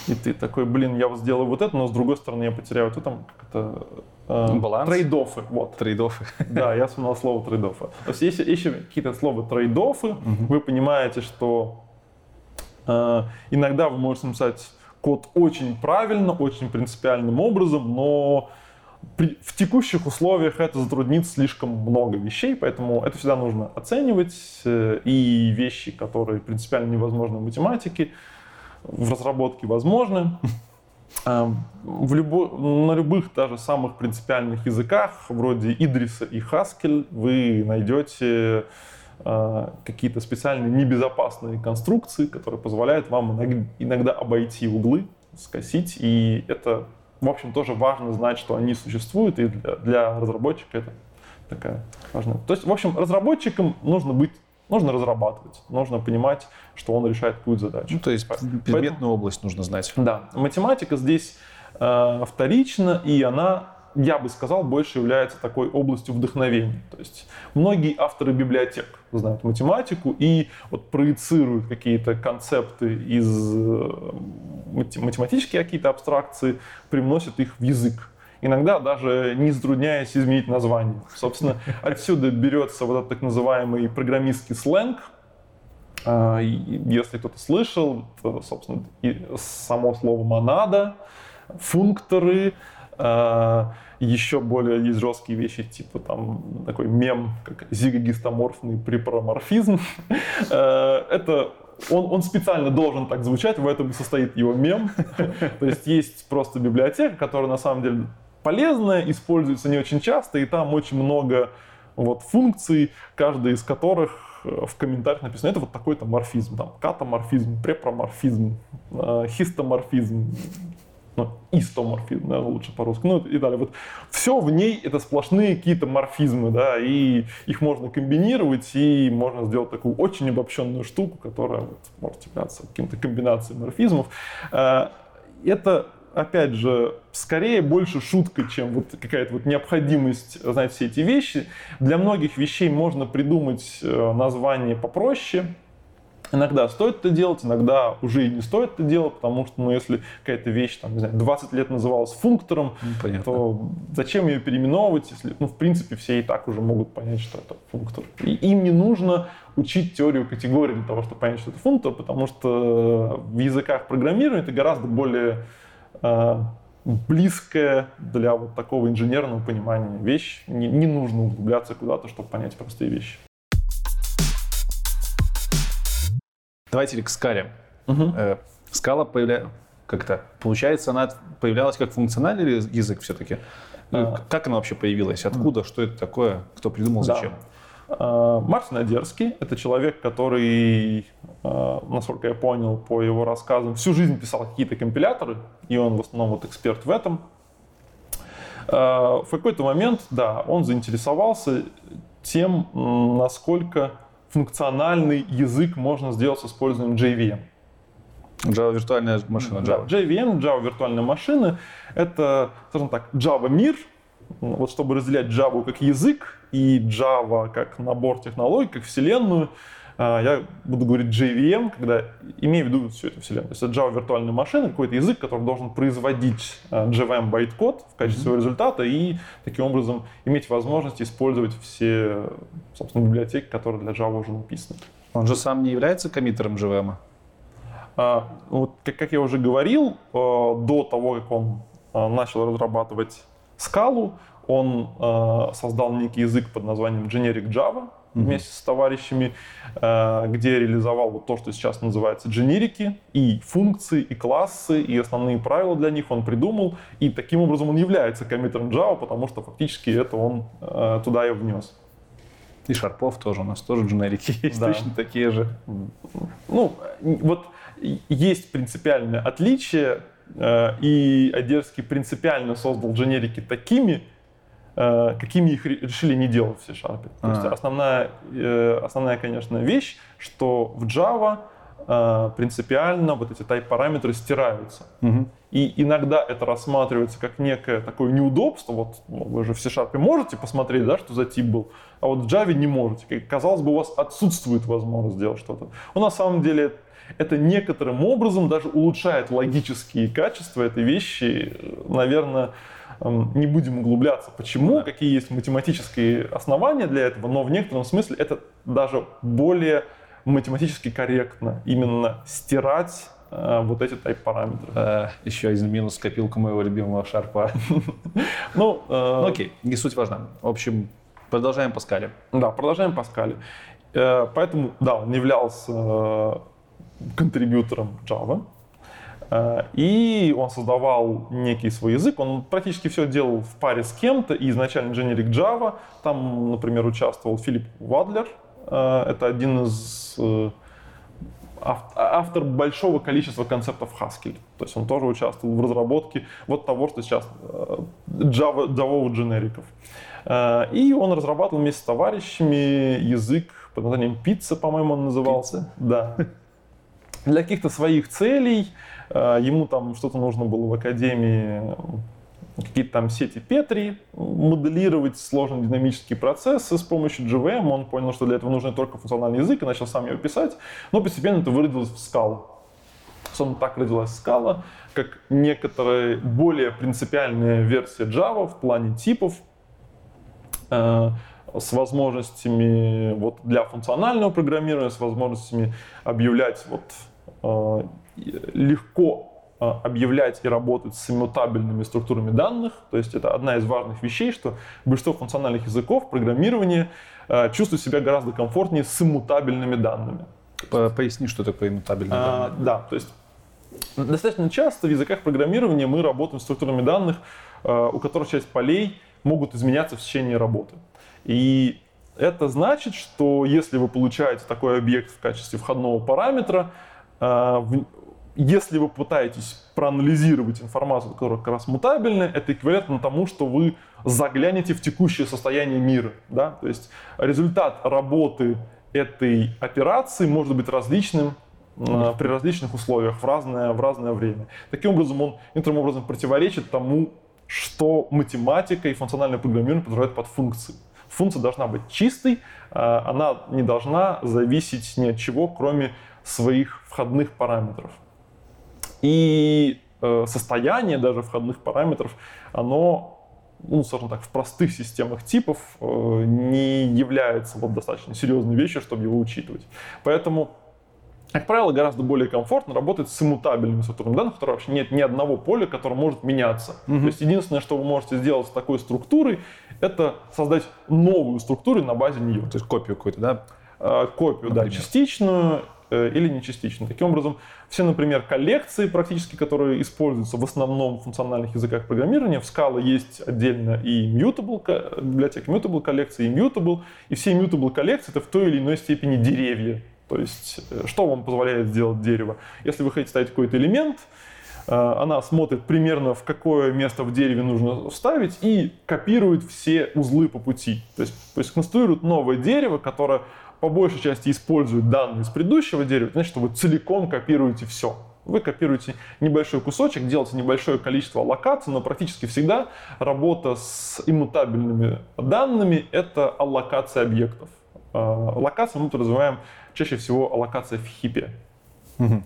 B: И ты такой, блин, я вот сделаю вот это, но с другой стороны я потеряю вот это, это...
A: Э, Баланс?
B: Трейдофы, вот.
A: Трейдофы.
B: Да, я вспомнил слово трейдофы. То есть если еще какие-то слова трейдофы, угу. вы понимаете, что э, иногда вы можете написать код очень правильно, очень принципиальным образом, но при, в текущих условиях это затруднит слишком много вещей, поэтому это всегда нужно оценивать. Э, и вещи, которые принципиально невозможны в математике, в разработке возможны. А, в любо, на любых даже самых принципиальных языках, вроде Идриса и Haskell, вы найдете э, какие-то специальные небезопасные конструкции, которые позволяют вам иногда обойти углы, скосить, и это в общем, тоже важно знать, что они существуют, и для, для разработчика это такая важная. То есть, в общем, разработчикам нужно быть нужно разрабатывать, нужно понимать, что он решает какую-то задачу.
A: Ну, то есть предметную Поэтому, область нужно знать.
B: Да, математика здесь э, вторична, и она я бы сказал, больше является такой областью вдохновения. То есть многие авторы библиотек знают математику и вот проецируют какие-то концепты из э, математические какие-то абстракции, привносят их в язык. Иногда даже не затрудняясь изменить название. Собственно, отсюда берется вот этот так называемый программистский сленг, а, если кто-то слышал, то, собственно, само слово монада, функторы, еще более есть жесткие вещи, типа там такой мем, как зигогистоморфный препароморфизм. А, это он, он специально должен так звучать, в этом и состоит его мем. То есть есть просто библиотека, которая на самом деле полезная, используется не очень часто, и там очень много вот функций, каждая из которых э, в комментариях написано, это вот такой-то морфизм, там, катаморфизм, препроморфизм, э, хистоморфизм, ну, истоморфизм, да, лучше по-русски, ну и далее. Вот все в ней это сплошные какие-то морфизмы, да, и их можно комбинировать, и можно сделать такую очень обобщенную штуку, которая вот, может являться каким-то комбинацией морфизмов. Э, это опять же, скорее больше шутка, чем вот какая-то вот необходимость знать все эти вещи. Для многих вещей можно придумать э, название попроще, Иногда стоит это делать, иногда уже и не стоит это делать, потому что, ну, если какая-то вещь, там, не знаю, 20 лет называлась функтором, ну, то зачем ее переименовывать, если, ну, в принципе, все и так уже могут понять, что это функтор. И им не нужно учить теорию категорий для того, чтобы понять, что это функтор, потому что в языках программирования это гораздо более э, близкая для вот такого инженерного понимания вещь. Не, не нужно углубляться куда-то, чтобы понять простые вещи.
A: Давайте к скале. Угу. Скала появляется как-то получается, она появлялась как функциональный язык все-таки. А. Как она вообще появилась? Откуда? Что это такое? Кто придумал? Зачем?
B: Да. А, Мартин Одерский – это человек, который, а, насколько я понял по его рассказам, всю жизнь писал какие-то компиляторы, и он в основном вот эксперт в этом. В какой-то момент, да, он заинтересовался тем, насколько функциональный язык можно сделать с использованием JVM.
A: Java виртуальная машина
B: Да,
A: Java.
B: JVM, Java виртуальные машины, это, скажем так, Java мир. Вот чтобы разделять Java как язык и Java как набор технологий, как вселенную, я буду говорить JVM, когда имею в виду всю эту вселенную. То есть это Java виртуальная машина, какой-то язык, который должен производить а, JVM байт-код в качестве своего результата и таким образом иметь возможность использовать все, собственно, библиотеки, которые для Java уже написаны.
A: Он же сам не является коммитером JVM?
B: А, вот, как, как я уже говорил, э, до того, как он начал разрабатывать скалу, он э, создал некий язык под названием Generic Java вместе с товарищами, э, где реализовал вот то, что сейчас называется дженерики, и функции, и классы, и основные правила для них он придумал, и таким образом он является коммитером Java, потому что фактически это он э, туда и внес.
A: И Шарпов тоже, у нас тоже дженерики есть,
B: Да.
A: точно такие же.
B: Ну, вот есть принципиальное отличие, э, и Одерский принципиально создал дженерики такими, какими их ре- решили не делать в C-Sharp. То есть
A: А.
B: основная, э, основная, конечно, вещь, что в Java э, принципиально вот эти type-параметры стираются.
A: Мгм.
B: И иногда это рассматривается как некое такое неудобство. Вот ну, вы же в C-Sharp можете посмотреть, да, что за тип был, а вот в Java не можете. Казалось бы, у вас отсутствует возможность сделать что-то. Но на самом деле это некоторым образом даже улучшает логические качества этой вещи. Наверное, не будем углубляться, почему, какие есть математические основания для этого, но в некотором смысле это даже более математически корректно именно стирать э, вот эти type-параметры.
A: Э, еще один минус в копилку моего любимого Шарпа.
B: Ну, э,
A: Ну окей, не суть важна. В общем, продолжаем по скале.
B: Да, продолжаем Паскале. Э, Поэтому, да, он являлся контрибьютором Java. Э, И он создавал некий свой язык. Он практически все делал в паре с кем-то. И изначально Generic Java. Там, например, участвовал Филипп Вадлер. Э, Это один из э, ав- автор большого количества концептов Haskell. То есть он тоже участвовал в разработке вот того, что сейчас э, Java, Java дженериков. Э, И он разрабатывал вместе с товарищами язык под названием Pizza, по-моему, он назывался.
A: Pizza?
B: Да. Для каких-то своих целей ему там что-то нужно было в академии э, какие-то там сети Петри, моделировать сложные динамические процессы с помощью JVM. Он понял, что для этого нужен только функциональный язык и начал сам его писать. Но постепенно это выродилось в скалу. Собственно, так родилась скала, как некоторая более принципиальная версия Java в плане типов, э, с возможностями вот, для функционального программирования, с возможностями объявлять вот, э, легко э, объявлять и работать с иммутабельными структурами данных. То есть это одна из важных вещей, что большинство функциональных языков программирования э, чувствуют себя гораздо комфортнее с иммутабельными данными.
A: По- Поясни, что такое иммутабельные
B: А,
A: данные.
B: да, то есть достаточно часто в языках программирования мы работаем с структурами данных, э, у которых часть полей могут изменяться в течение работы. И это значит, что если вы получаете такой объект в качестве входного параметра, если вы пытаетесь проанализировать информацию, которая как раз мутабельная, это эквивалентно тому, что вы заглянете в текущее состояние мира. Да? То есть результат работы этой операции может быть различным э, при различных условиях в разное, в разное время. Таким образом, он некоторым образом противоречит тому, что математика и функциональное программирование подразумевают под функцией. Функция должна быть чистой, э, она не должна зависеть ни от чего, кроме своих входных параметров. И э, состояние даже входных параметров, оно, ну, скажем так, в простых системах типов э, не является вот достаточно серьезной вещью, чтобы его учитывать. Поэтому, как правило, гораздо более комфортно работать с иммутабельными структурами данных, в которых вообще нет ни одного поля, которое может меняться. То есть единственное, что вы можете сделать с такой структурой, это создать новую структуру на базе нее.
A: То есть копию какую-то, да?
B: Э, копию, да,
A: Например.
B: частичную э, или не частичную. Таким образом, все, например, коллекции практически, которые используются в основном в функциональных языках программирования, в Scala есть отдельно и mutable, библиотека mutable коллекции, и mutable, и все mutable коллекции это в той или иной степени деревья. То есть, э, что вам позволяет сделать дерево? Если вы хотите ставить какой-то элемент, э, она смотрит примерно, в какое место в дереве нужно вставить и копирует все узлы по пути. То есть, то есть конструирует новое дерево, которое по большей части использует данные из предыдущего дерева, значит, что вы целиком копируете все. Вы копируете небольшой кусочек, делаете небольшое количество локаций, но практически всегда работа с иммутабельными данными — это аллокация объектов. Э, локация мы подразумеваем чаще всего аллокация в хипе.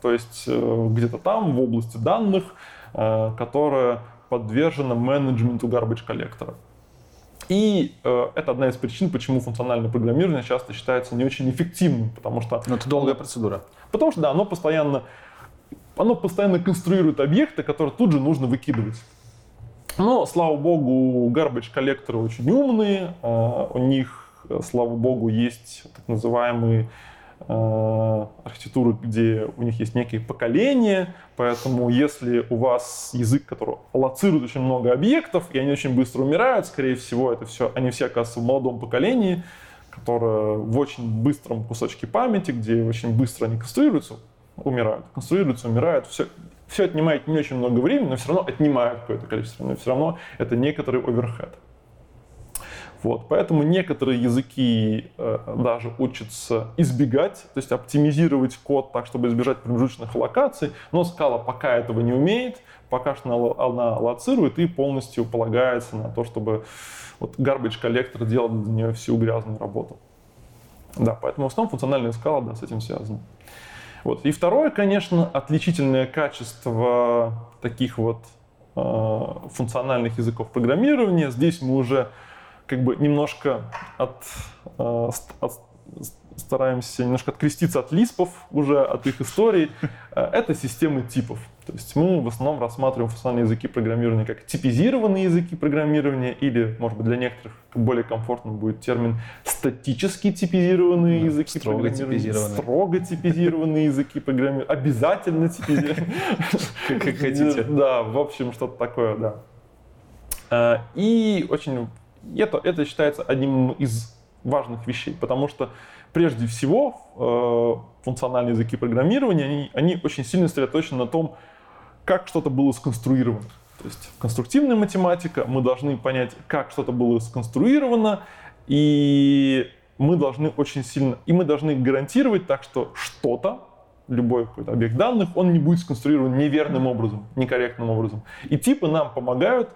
B: То есть э, где-то там, в области данных, э, которая подвержена менеджменту garbage коллектора. И э, это одна из причин, почему функциональное программирование часто считается не очень эффективным, потому что...
A: Но это долгая процедура.
B: Потому что, да, оно постоянно, оно постоянно конструирует объекты, которые тут же нужно выкидывать. Но, слава богу, garbage коллекторы очень умные, э, у них, э, слава богу, есть так называемые архитектуры, где у них есть некие поколения, поэтому если у вас язык, который аллоцирует очень много объектов, и они очень быстро умирают, скорее всего, это все, они все оказываются в молодом поколении, которое в очень быстром кусочке памяти, где очень быстро они конструируются, умирают, конструируются, умирают, все, все отнимает не очень много времени, но все равно отнимает какое-то количество, но все равно это некоторый оверхед. Вот, поэтому некоторые языки э, даже учатся избегать, то есть оптимизировать код так, чтобы избежать промежуточных локаций, но скала пока этого не умеет, пока что она, она аллоцирует и полностью полагается на то, чтобы вот garbage коллектор делал для нее всю грязную работу. Да, поэтому в основном функциональная скала да, с этим связана. Вот. И второе, конечно, отличительное качество таких вот э, функциональных языков программирования. Здесь мы уже как бы немножко от, э, от стараемся немножко откреститься от лиспов, уже от их истории, э, это системы типов. То есть мы в основном рассматриваем функциональные языки программирования как типизированные языки программирования, или, может быть, для некоторых более комфортным будет термин статически типизированные да, языки
A: строго
B: программирования.
A: Типизированные.
B: Строго типизированные языки программирования. Обязательно типизированные.
A: Как хотите.
B: Да, в общем, что-то такое, да. Э, и очень это, это считается одним из важных вещей, потому что прежде всего э, функциональные языки программирования, они, они очень сильно сосредоточены на том, как что-то было сконструировано. То есть конструктивная математика, мы должны понять, как что-то было сконструировано, и мы должны очень сильно, и мы должны гарантировать так, что что-то, любой какой-то объект данных, он не будет сконструирован неверным образом, некорректным образом. И типы нам помогают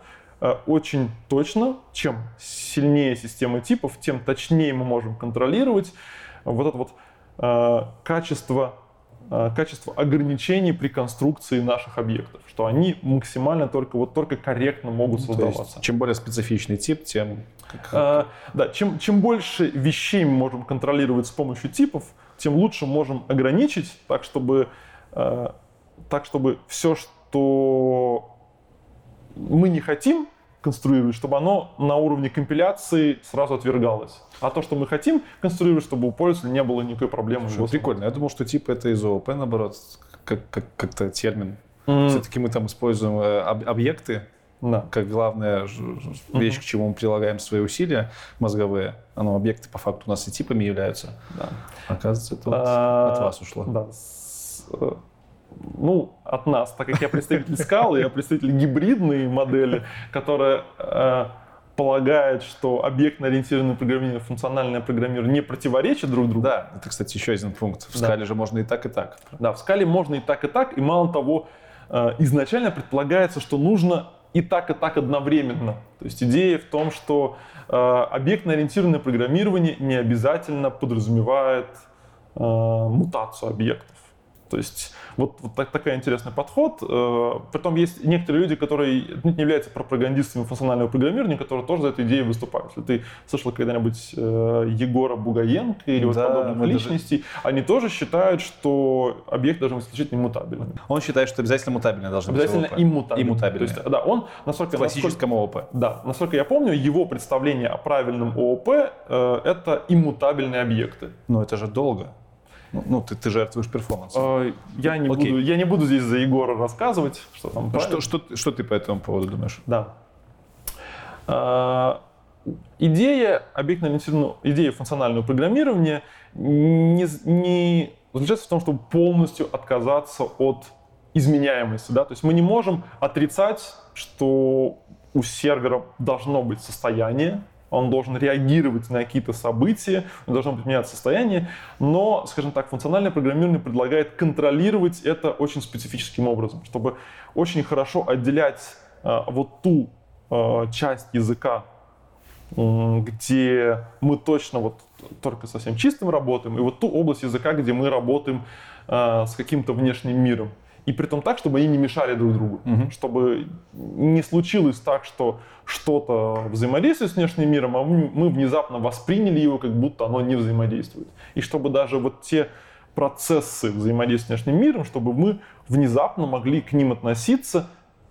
B: очень точно. Чем сильнее система типов, тем точнее мы можем контролировать вот это вот э, качество, э, качество ограничений при конструкции наших объектов, что они максимально только, вот, только корректно могут ну, создаваться.
A: есть, чем более специфичный тип, тем...
B: Э, да, чем, чем больше вещей мы можем контролировать с помощью типов, тем лучше можем ограничить, так чтобы, э, так чтобы все, что мы не хотим конструировать, чтобы оно на уровне компиляции сразу отвергалось. А то, что мы хотим конструировать, чтобы у пользователя не было никакой проблемы.
A: Слушай, прикольно. Я думал, что тип это из ООП, наоборот, как, как, как-то термин. Mm. Все-таки мы там используем э, об, объекты, да. как главная вещь, mm-hmm. к чему мы прилагаем свои усилия мозговые. А ну, объекты по факту у нас и типами являются. Да. Оказывается, это вот а, от вас ушло.
B: Да. Ну, от нас, так как я представитель скалы, я представитель гибридной модели, которая э, полагает, что объектно-ориентированное программирование и функциональное программирование не противоречат друг другу.
A: Да, это, кстати, еще один пункт. В да. скале же можно и так, и так.
B: Да, в скале можно и так, и так. И мало того, э, изначально предполагается, что нужно и так, и так одновременно. То есть идея в том, что э, объектно-ориентированное программирование не обязательно подразумевает э, мутацию объектов. То есть вот, вот так, такой интересный подход. Э, притом есть некоторые люди, которые не являются пропагандистами функционального программирования, которые тоже за эту идею выступают. Если ты слышал когда-нибудь э, Егора Бугаенко или вот да, подобных личностей, даже... они тоже считают, что объект должен быть исключительно иммутабельным.
A: Он считает, что обязательно мутабельный должен
B: быть. Обязательно иммутабельный.
A: иммутабельный. То
B: есть, да, он, насколько,
A: В классическом
B: насколько,
A: ООП.
B: Да, насколько я помню, его представление о правильном ООП э, это иммутабельные объекты.
A: Но это же долго. Ну, ну, ты, ты жертвуешь перформансом.
B: А, я, не буду, я не буду здесь за Егора рассказывать, что там.
A: Ну, что, что, что ты по этому поводу думаешь?
B: Да. А, идея объектно-ориентированного, идея функционального программирования не, не заключается в том, чтобы полностью отказаться от изменяемости. Да? То есть мы не можем отрицать, что у сервера должно быть состояние, он должен реагировать на какие-то события, он быть меняться состояние, но, скажем так, функциональное программирование предлагает контролировать это очень специфическим образом, чтобы очень хорошо отделять э, вот ту э, часть языка, где мы точно вот только совсем чистым работаем, и вот ту область языка, где мы работаем э, с каким-то внешним миром. И при том так, чтобы они не мешали друг другу.
A: Мгм.
B: Чтобы не случилось так, что что-то взаимодействует с внешним миром, а мы внезапно восприняли его, как будто оно не взаимодействует. И чтобы даже вот те процессы взаимодействия с внешним миром, чтобы мы внезапно могли к ним относиться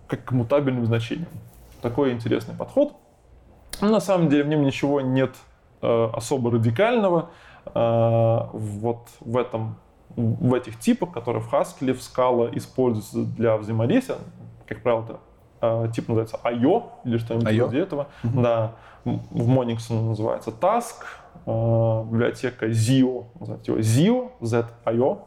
B: как к мутабельным значениям. Такой интересный подход. Ну, На самом деле в нем ничего нет э, особо радикального. Э, вот в этом, в этих типах, которые в Haskell, в Scala используются для взаимодействия, как правило, это э, тип называется IO или что-нибудь вроде этого. Да, М- в Monix он называется Task, э, библиотека ZIO, называется его ZIO, Z-IO.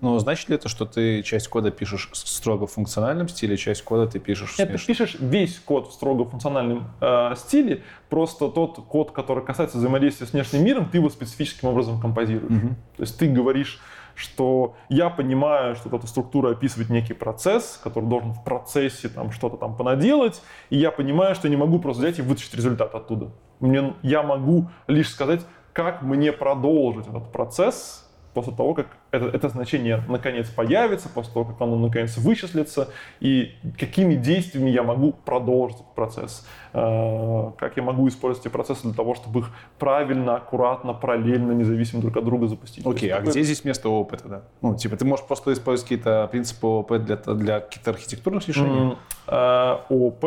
A: Ну, значит ли это, что ты часть кода пишешь строго в функциональном стиле, часть кода ты пишешь в
B: Нет, ты пишешь весь код в строго функциональном э, стиле, просто тот код, который касается взаимодействия с внешним миром, ты его специфическим образом композируешь.
A: Мгм.
B: То есть ты говоришь, что я понимаю, что эта структура описывает некий процесс, который должен в процессе там что-то там понаделать, и я понимаю, что не могу просто взять и вытащить результат оттуда. Мне, я могу лишь сказать, как мне продолжить этот процесс после того, как это, это значение наконец появится, после того, как оно наконец вычислится, и какими действиями я могу продолжить этот процесс, Э, как я могу использовать эти процессы для того, чтобы их правильно, аккуратно, параллельно, независимо друг от друга запустить.
A: Окей,
B: есть
A: а
B: такое-
A: где здесь место ООП тогда? Ну, типа, ты можешь просто использовать какие-то принципы ООП для, для каких-то архитектурных решений?
B: М, э, ООП,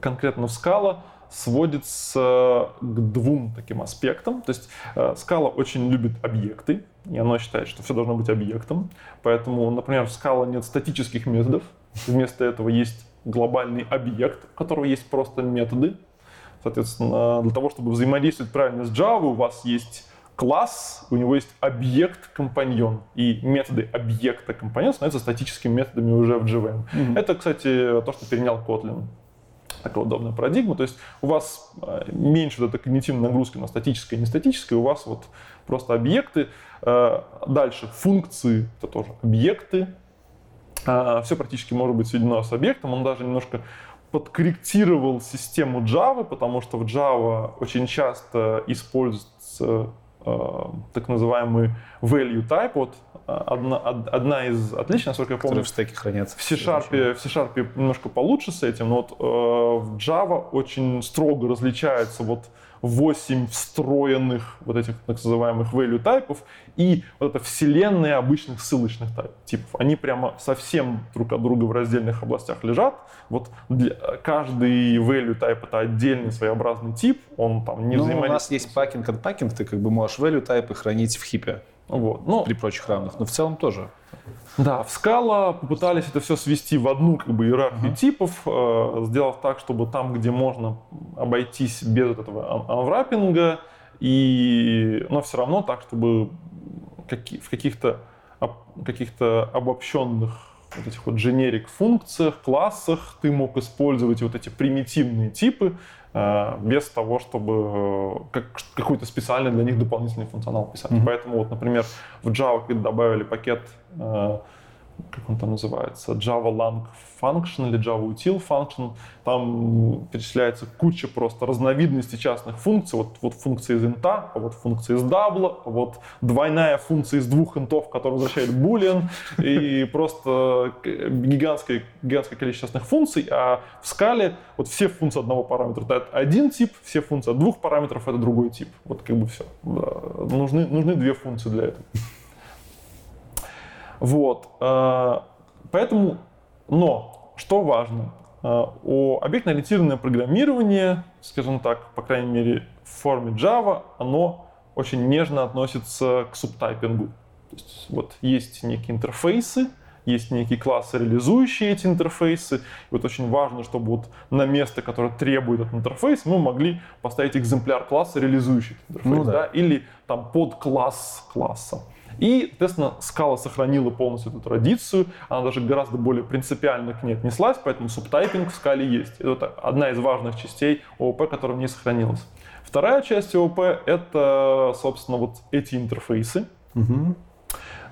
B: конкретно в Scala, сводится к двум таким аспектам. То есть э, Scala очень любит объекты, и оно считает, что все должно быть объектом. Поэтому, например, в Scala нет статических методов. Вместо этого есть глобальный объект, у которого есть просто методы. Соответственно, для того, чтобы взаимодействовать правильно с Java, у вас есть класс, у него есть объект-компаньон. И методы объекта-компаньон становятся статическими методами уже в JVM. Это, кстати, то, что перенял Kotlin. Такая удобная парадигма. То есть у вас э, меньше вот этой когнитивной нагрузки на статическое и нестатическое, у вас вот просто объекты. Э, Дальше функции, это тоже объекты. Все практически может быть сведено с объектом. Он даже немножко подкорректировал систему Java, потому что в Java очень часто используется э, так называемый value type. Вот э, одна, од- одна из отличий, насколько я помню,
A: которые в стеке хранятся.
B: в C-Sharp, в C-Sharp немножко получше с этим, но вот э, в Java очень строго различается вот 8 встроенных вот этих так называемых value тайпов и вот эта вселенная обычных ссылочных типов. Они прямо совсем друг от друга в раздельных областях лежат. Вот для, каждый value type это отдельный своеобразный тип, он там не
A: Ну, у
B: взаимодействует.
A: нас есть пакинг от пакинг, ты как бы можешь value type ранить в хипе
B: Вот. Но
A: при прочих равных, но в целом тоже.
B: Да, в Scala попытались это все свести в одну как бы иерархию типов, э, сделав так, чтобы там, где можно обойтись без вот этого ан- анвраппинга, и, но все равно так, чтобы каки- в каких-то об- каких-то обобщенных вот этих вот generic функциях, классах ты мог использовать вот эти примитивные типы без того, чтобы э, как, какой-то специальный для них дополнительный функционал писать.
A: Мгм.
B: Поэтому вот, например, в Java, когда добавили пакет, э, как он там называется, Java Lang Function или Java Util Function, там перечисляется куча просто разновидностей частных функций. Вот, вот функция из инта, а вот функция из дабла, а вот двойная функция из двух интов, которая возвращает boolean, и просто гигантское, гигантское количество частных функций, а в скале вот все функции одного параметра это один тип, все функции от двух параметров это другой тип. Вот как бы все. Нужны, нужны две функции для этого. Вот. э, Поэтому, но, что важно, э, о объектно-ориентированное программирование, скажем так, по крайней мере, в форме Java, оно очень нежно относится к субтайпингу. То есть вот есть некие интерфейсы, есть некие классы, реализующие эти интерфейсы. И вот очень важно, чтобы вот на место, которое требует этот интерфейс, мы могли поставить экземпляр класса, реализующий этот интерфейс.
A: Ну да.
B: да, или там под класс класса. И, соответственно, скала сохранила полностью эту традицию, она даже гораздо более принципиально к ней отнеслась, поэтому субтайпинг в скале есть. Это одна из важных частей ООП, которая в ней сохранилась. Вторая часть ООП — это, собственно, вот эти интерфейсы.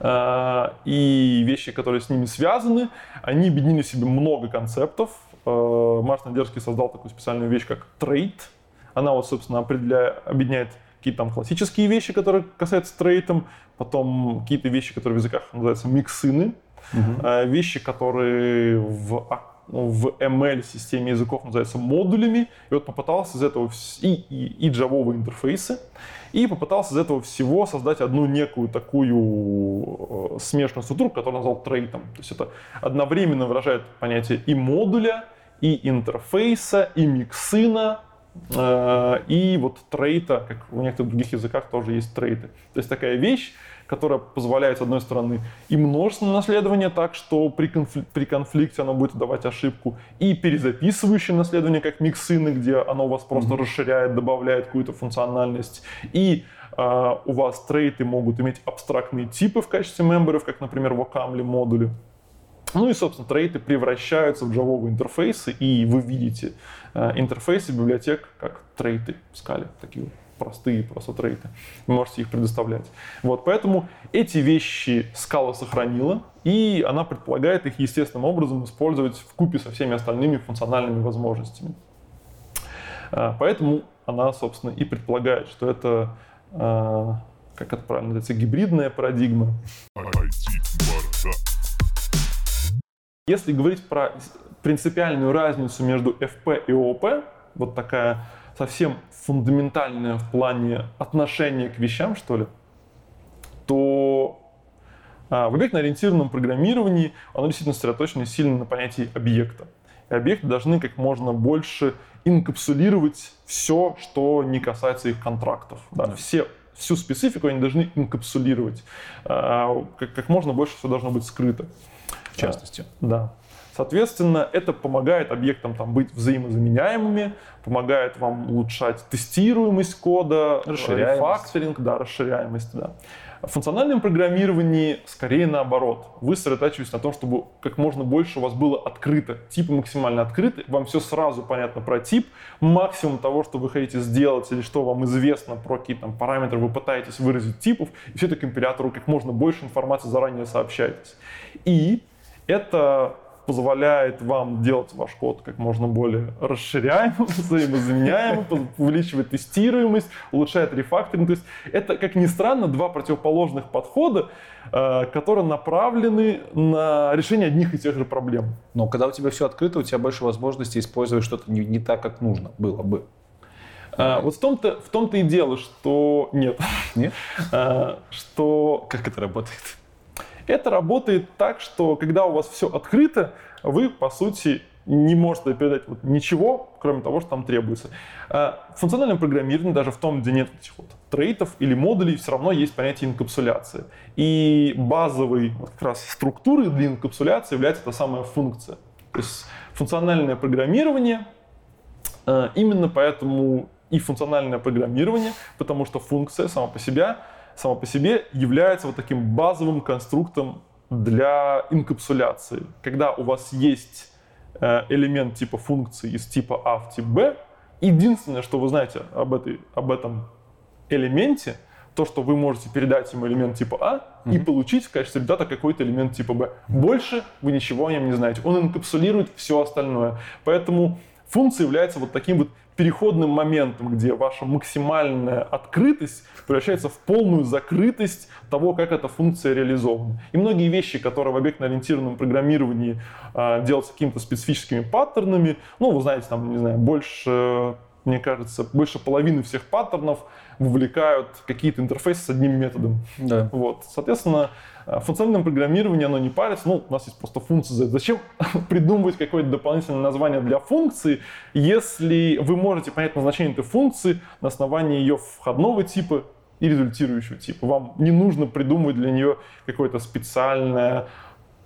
B: Э, И вещи, которые с ними связаны, они объединили в себе много концептов. Э, Мартин Дерский создал такую специальную вещь, как трейд. Она вот, собственно, определяет, объединяет какие-то там классические вещи, которые касаются трейтом, потом какие-то вещи, которые в языках называются миксины, Э, вещи, которые в, а- ну, в ML-системе языков называются модулями. И вот попытался из этого и, и, и джавовые интерфейсы, и попытался из этого всего создать одну некую такую э, смешанную структуру, которую назвал трейтом. То есть это одновременно выражает понятие и модуля, и интерфейса, и миксина, э, и вот трейта, как в некоторых других языках тоже есть трейты. То есть такая вещь, которая позволяет, с одной стороны, и множественное наследование так, что при, конфли- при конфликте оно будет давать ошибку, и перезаписывающее наследование, как миксины, где оно у вас просто расширяет, добавляет какую-то функциональность, и а, у вас трейты могут иметь абстрактные типы в качестве мемберов, как, например, в Ocaml модуле. Ну и, собственно, трейты превращаются в джавовые интерфейсы, и вы видите э, интерфейсы библиотек как трейты в скале, такие вот простые просто трейты. Вы можете их предоставлять. Вот, поэтому эти вещи скала сохранила, и она предполагает их естественным образом использовать в купе со всеми остальными функциональными возможностями. Э, Поэтому она, собственно, и предполагает, что это, э, как это правильно называется, гибридная парадигма, Если говорить про принципиальную разницу между FP и ООП, вот такая совсем фундаментальная в плане отношения к вещам, что ли, то а, в объектно-ориентированном программировании оно действительно сосредоточено сильно на понятии объекта. И объекты должны как можно больше инкапсулировать все, что не касается их контрактов. Да, все, всю специфику они должны инкапсулировать. А, Как, как можно больше все должно быть скрыто.
A: В частности.
B: Да. Соответственно, это помогает объектам там, быть взаимозаменяемыми, помогает вам улучшать тестируемость кода, рефакторинг, да, расширяемость, да. В функциональном программировании скорее наоборот. Вы сосредотачиваетесь на том, чтобы как можно больше у вас было открыто. Типы максимально открыты, вам все сразу понятно про тип. Максимум того, что вы хотите сделать или что вам известно про какие-то там параметры, вы пытаетесь выразить типов, и все это компилятору как можно больше информации заранее сообщаетесь. И это позволяет вам делать ваш код как можно более расширяемым, взаимозаменяемым, увеличивает тестируемость, улучшает рефакторинг. То есть это, как ни странно, два противоположных подхода, э, которые направлены на решение одних и тех же проблем.
A: Но когда у тебя все открыто, у тебя больше возможностей использовать что-то не, не так, как нужно было бы.
B: А, Вот в том-то, в том-то и дело, что нет.
A: Нет?
B: А, Что
A: Как это работает?
B: Это работает так, что когда у вас все открыто, вы, по сути, не можете передать вот ничего, кроме того, что там требуется. А В функциональном программировании, даже в том, где нет этих вот трейтов или модулей, все равно есть понятие инкапсуляции. И базовой вот как раз структурой для инкапсуляции является та самая функция. То есть функциональное программирование Э, Именно поэтому и функциональное программирование, потому что функция сама по себе, сама по себе является вот таким базовым конструктом для инкапсуляции. Когда у вас есть э, элемент типа функции из типа А в тип Б, единственное, что вы знаете об, этой, об этом элементе, то, что вы можете передать ему элемент типа А и получить в качестве результата какой-то элемент типа Б. Больше вы ничего о нем не знаете. Он инкапсулирует все остальное. Поэтому функция является вот таким вот переходным моментом, где ваша максимальная открытость превращается в полную закрытость того, как эта функция реализована. И многие вещи, которые в объектно-ориентированном программировании э, делаются какими-то специфическими паттернами, ну, вы знаете, там, не знаю, больше, мне кажется, больше половины всех паттернов вовлекают какие-то интерфейсы с одним методом.
A: Да.
B: Вот, соответственно, э, функциональное программирование, оно не парится. Ну, у нас есть просто это. Зачем придумывать какое-то дополнительное название для функции, если вы можете понять назначение этой функции на основании ее входного типа и результирующего типа. Вам не нужно придумывать для нее какое-то специальное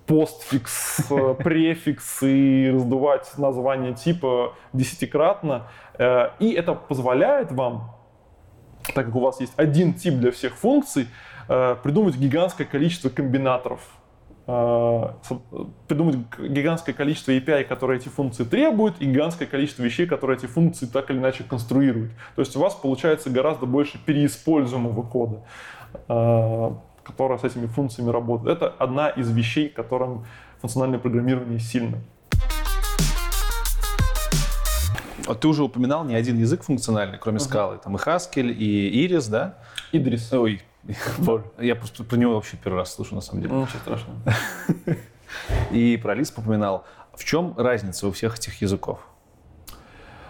B: постфикс, э, префикс и раздувать название типа десятикратно. Э, И это позволяет вам так как у вас есть один тип для всех функций, э, придумать гигантское количество комбинаторов, придумать гигантское количество API, которые эти функции требуют, и гигантское количество вещей, которые эти функции так или иначе конструируют. То есть у вас получается гораздо больше переиспользуемого кода, которая с этими функциями работает. Это одна из вещей, которым функциональное программирование сильно.
A: Вот ты уже упоминал не один язык функциональный, кроме скалы. Там и Haskell, и Iris, да?
B: Идрис.
A: Ой, боже, я просто про него вообще первый раз слышу, на самом деле.
B: Ну, Ничего страшного.
A: И про Lisp упоминал. В чем разница у всех этих языков?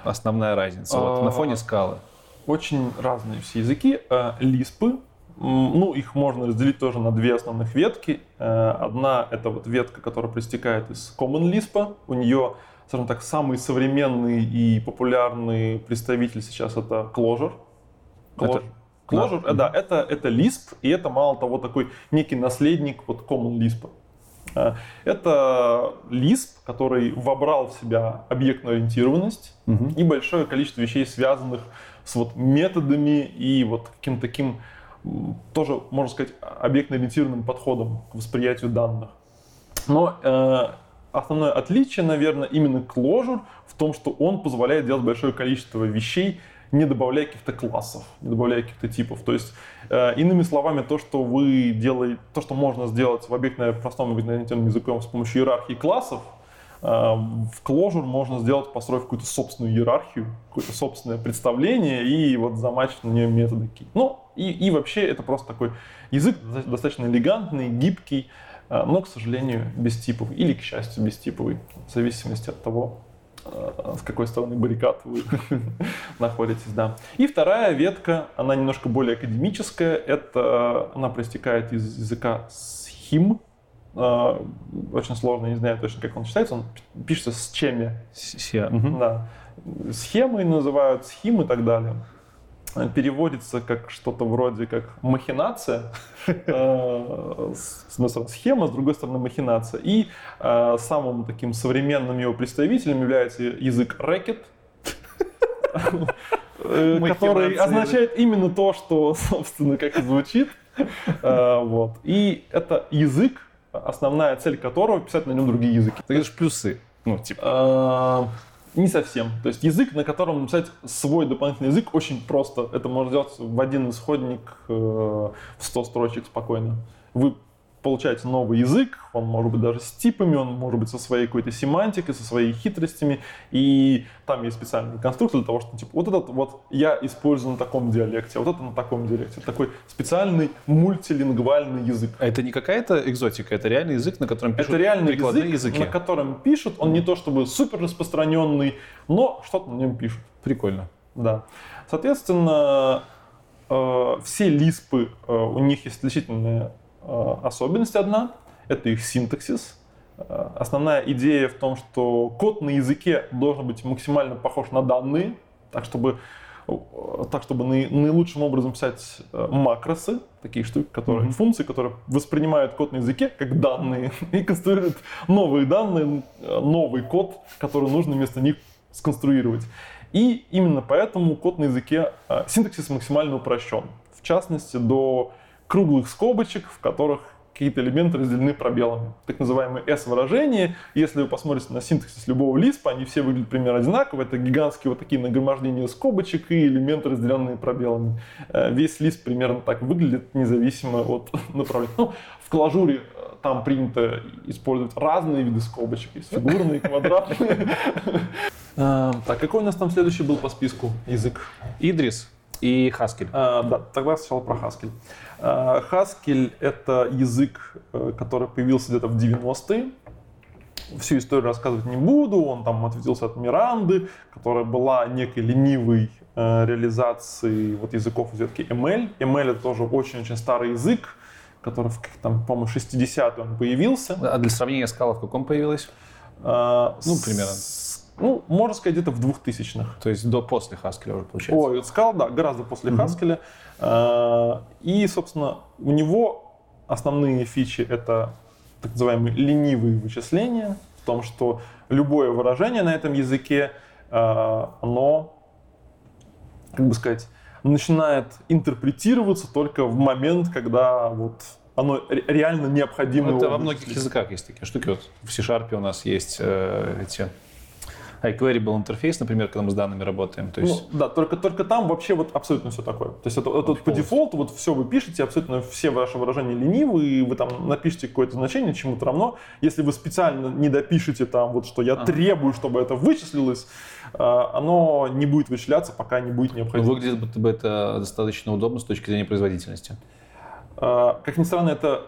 A: Основная разница. Вот, на фоне скалы.
B: Очень разные все языки. Лиспы, м, ну, их можно разделить тоже на две основных ветки. Э, Одна — это вот ветка, которая проистекает из Common Lisp. У нее, скажем так, самый современный и популярный представитель сейчас — это Clojure. Clojure.
A: Это-
B: Clojure,
A: Да.
B: э, да, это, это Lisp, и это, мало того, такой некий наследник вот Common Lisp. Э, Это Lisp, который вобрал в себя объектную ориентированность и большое количество вещей, связанных с вот методами и вот каким-то таким тоже, можно сказать, объектно-ориентированным подходом к восприятию данных. Но э, основное отличие, наверное, именно Clojure в том, что он позволяет делать большое количество вещей, не добавляя каких-то классов, не добавляя каких-то типов. То есть, э, иными словами, то, что вы делаете, то, что можно сделать в объектно простом объектно-ориентированном языком с помощью иерархии классов, в Clojure можно сделать, построив какую-то собственную иерархию, какое-то собственное представление и вот замачивать на нее методы. какие. Ну, и, и вообще это просто такой язык доста- достаточно элегантный, гибкий, э, но, к сожалению, бестиповый. Или, к счастью, бестиповый, в зависимости от того, э, с какой стороны баррикад вы находитесь, да. И вторая ветка, она немножко более академическая, это она проистекает из языка схим, Э, очень сложно, не знаю точно, как он читается, он пи- пишется с чеми,
A: се-
B: да. Схемы называют схим и так далее. Переводится как что-то вроде как махинация. Э, С одной стороны схема, с другой стороны махинация. И э, самым таким современным его представителем является язык рэкет, который означает именно то, что, собственно, как и звучит. Вот. И это язык, основная цель которого писать на нем другие языки.
A: Ты говоришь плюсы. Ну, типа.
B: А, Не совсем. То есть язык, на котором написать свой дополнительный язык, очень просто. Это можно сделать в один исходник э, в 100 строчек спокойно. Вы получаете новый язык, он может быть даже с типами, он может быть со своей какой-то семантикой, со своими хитростями. И там есть специальный конструктор для того, что типа вот этот вот я использую на таком диалекте, а вот это на таком диалекте. Это такой специальный мультилингвальный язык.
A: А это не какая-то экзотика, это реальный язык, на котором пишут
B: Это реальный
A: прикладные
B: язык,
A: языки.
B: на котором пишут. Он не то чтобы супер распространенный, но что-то на нем пишут.
A: Прикольно.
B: Да. Соответственно, э, все лиспы, э, у них есть отличительная особенность одна. Это их синтаксис. Э, Основная идея в том, что код на языке должен быть максимально похож на данные, так чтобы э, так, чтобы наи- наилучшим образом писать э, макросы, такие штуки, которые, функции, которые воспринимают код на языке как данные и конструируют новые данные, э, новый код, который нужно вместо них сконструировать. И именно поэтому код на языке э, синтаксис максимально упрощен. В частности, до круглых скобочек, в которых какие-то элементы разделены пробелами. Так называемые S-выражения. Если вы посмотрите на синтаксис любого лиспа, они все выглядят примерно одинаково. Это гигантские вот такие нагромождения скобочек и элементы, разделенные пробелами. Э, Весь лист примерно так выглядит, независимо от направления. Ну, в клажуре э, там принято использовать разные виды скобочек. Есть фигурные, квадратные. Э, Так, какой у нас там следующий был по списку язык?
A: Идрис и Haskell.
B: А, да, тогда сначала про Haskell. А, Haskell — это язык, э, который появился где-то в 90-е. Всю историю рассказывать не буду. Он там ответился от Миранды, которая была некой ленивой э, реализацией вот языков из ветки ML. ML — это тоже очень-очень старый язык, который, в, там, по-моему, 60-е он появился.
A: А для сравнения скала в каком появилась?
B: А,
A: Ну,
B: с-
A: примерно.
B: Ну, можно сказать, где-то в 2000-х.
A: То есть до после Haskell уже получается.
B: Ой, вот сказал, да, гораздо после Haskell. А, И, собственно, у него основные фичи — это так называемые ленивые вычисления, в том, что любое выражение на этом языке, а, оно, как бы сказать, начинает интерпретироваться только в момент, когда вот оно ре- реально необходимо.
A: Ну, это во многих языках есть такие штуки. Вот в C-Sharp у нас есть э, эти iQueryable интерфейс, например, когда мы с данными работаем. То есть
B: Ну, да, только, только там вообще вот абсолютно все такое. То есть это, это по
A: полностью.
B: дефолту вот все вы пишете, абсолютно все ваши выражения ленивые, вы там напишите какое-то значение, чему-то равно. Если вы специально не допишете там вот, что я
A: Ага.
B: требую, чтобы это вычислилось, э, оно не будет вычисляться, пока не будет
A: ну,
B: необходимо.
A: выглядит будто бы это достаточно удобно с точки зрения производительности.
B: А, Как ни странно, это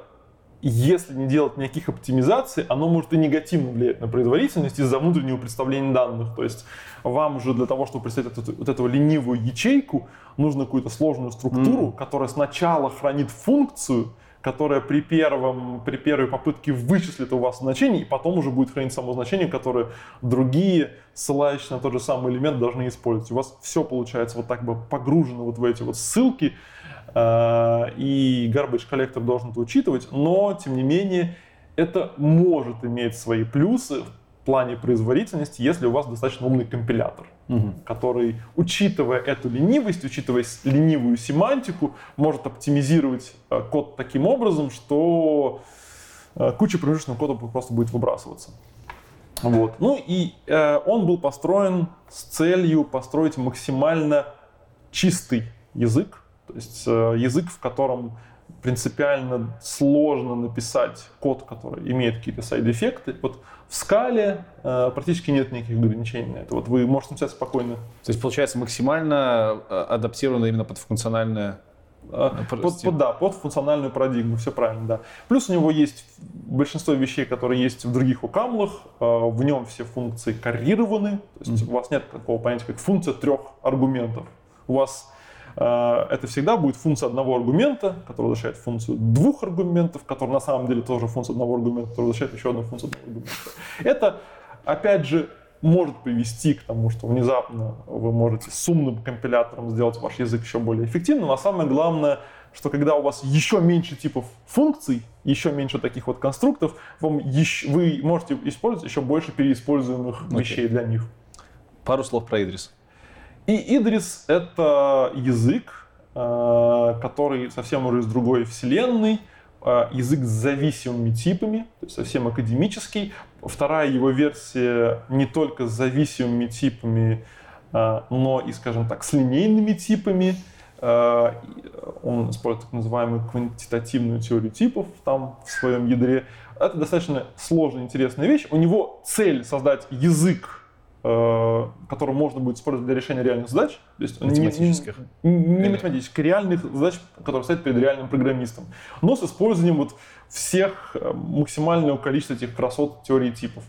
B: если не делать никаких оптимизаций, оно может и негативно влиять на производительность из-за внутреннего представления данных. То есть вам же для того, чтобы представить эту, вот эту ленивую ячейку, нужно какую-то сложную структуру, которая сначала хранит функцию, которая при, первом, при первой попытке вычислит у вас значение, и потом уже будет хранить само значение, которое другие, ссылающиеся на тот же самый элемент, должны использовать. У вас все получается вот так бы погружено вот в эти вот ссылки, и garbage коллектор должен это учитывать, но, тем не менее, это может иметь свои плюсы в плане производительности, если у вас достаточно умный компилятор который, учитывая эту ленивость, учитывая ленивую семантику, может оптимизировать э, код таким образом, что э, куча промежуточного кода просто будет выбрасываться. Вот. Ну и э, он был построен с целью построить максимально чистый язык, то есть э, язык, в котором принципиально сложно написать код, который имеет какие-то сайд-эффекты. Вот в скале э, практически нет никаких ограничений на это. Вот вы можете написать спокойно
A: То есть получается максимально э, адаптировано именно под функциональное под-
B: Под, да, под функциональную парадигму, все правильно, да. Плюс у него есть большинство вещей, которые есть в других укамлах, в нем все функции каррированы, то есть у вас нет такого понятия, как функция трех аргументов. У вас это всегда будет функция одного аргумента, которая возвращает функцию двух аргументов, которая на самом деле тоже функция одного аргумента, которая возвращает еще одну функцию одного аргумента. Это, опять же, может привести к тому, что внезапно вы можете с умным компилятором сделать ваш язык еще более эффективным. А самое главное, что когда у вас еще меньше типов функций, еще меньше таких вот конструктов, вам еще, вы можете использовать еще больше переиспользуемых
A: Окей.
B: вещей для них.
A: Пару слов про Идрис.
B: И Идрис — это язык, э, который совсем уже из другой вселенной, э, язык с зависимыми типами, то есть совсем академический. Вторая его версия не только с зависимыми типами, э, но и, скажем так, с линейными типами. Он использует так называемую квантитативную теорию типов там в своем ядре. Это достаточно сложная, интересная вещь. У него цель создать язык, который можно будет использовать для решения реальных задач. То есть не- не-
A: Математических.
B: Не, не
A: Или-
B: математических, реальных задач, которые стоят перед реальным программистом. Но с использованием вот всех э, максимального количества этих красот теории типов.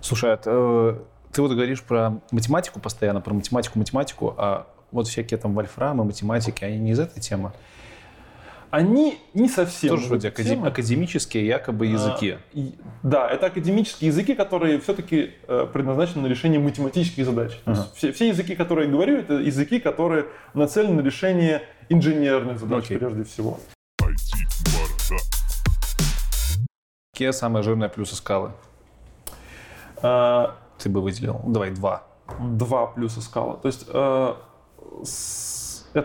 A: Слушай, а т- э, ты вот говоришь про математику постоянно, про математику, математику, а вот всякие там вольфрамы, математики, они не из этой темы?
B: Они не совсем...
A: Тоже вроде академ- академические якобы языки.
B: А, и- да, это академические языки, которые все-таки предназначены на решение математических задач.
A: Ага.
B: все, все языки, которые я говорю, это языки, которые нацелены на решение инженерных задач
A: Окей.
B: прежде всего.
A: Какие самые жирные плюсы скалы?
B: А,
A: Ты бы выделил? Давай, два.
B: два плюса скала. То есть э, с- э,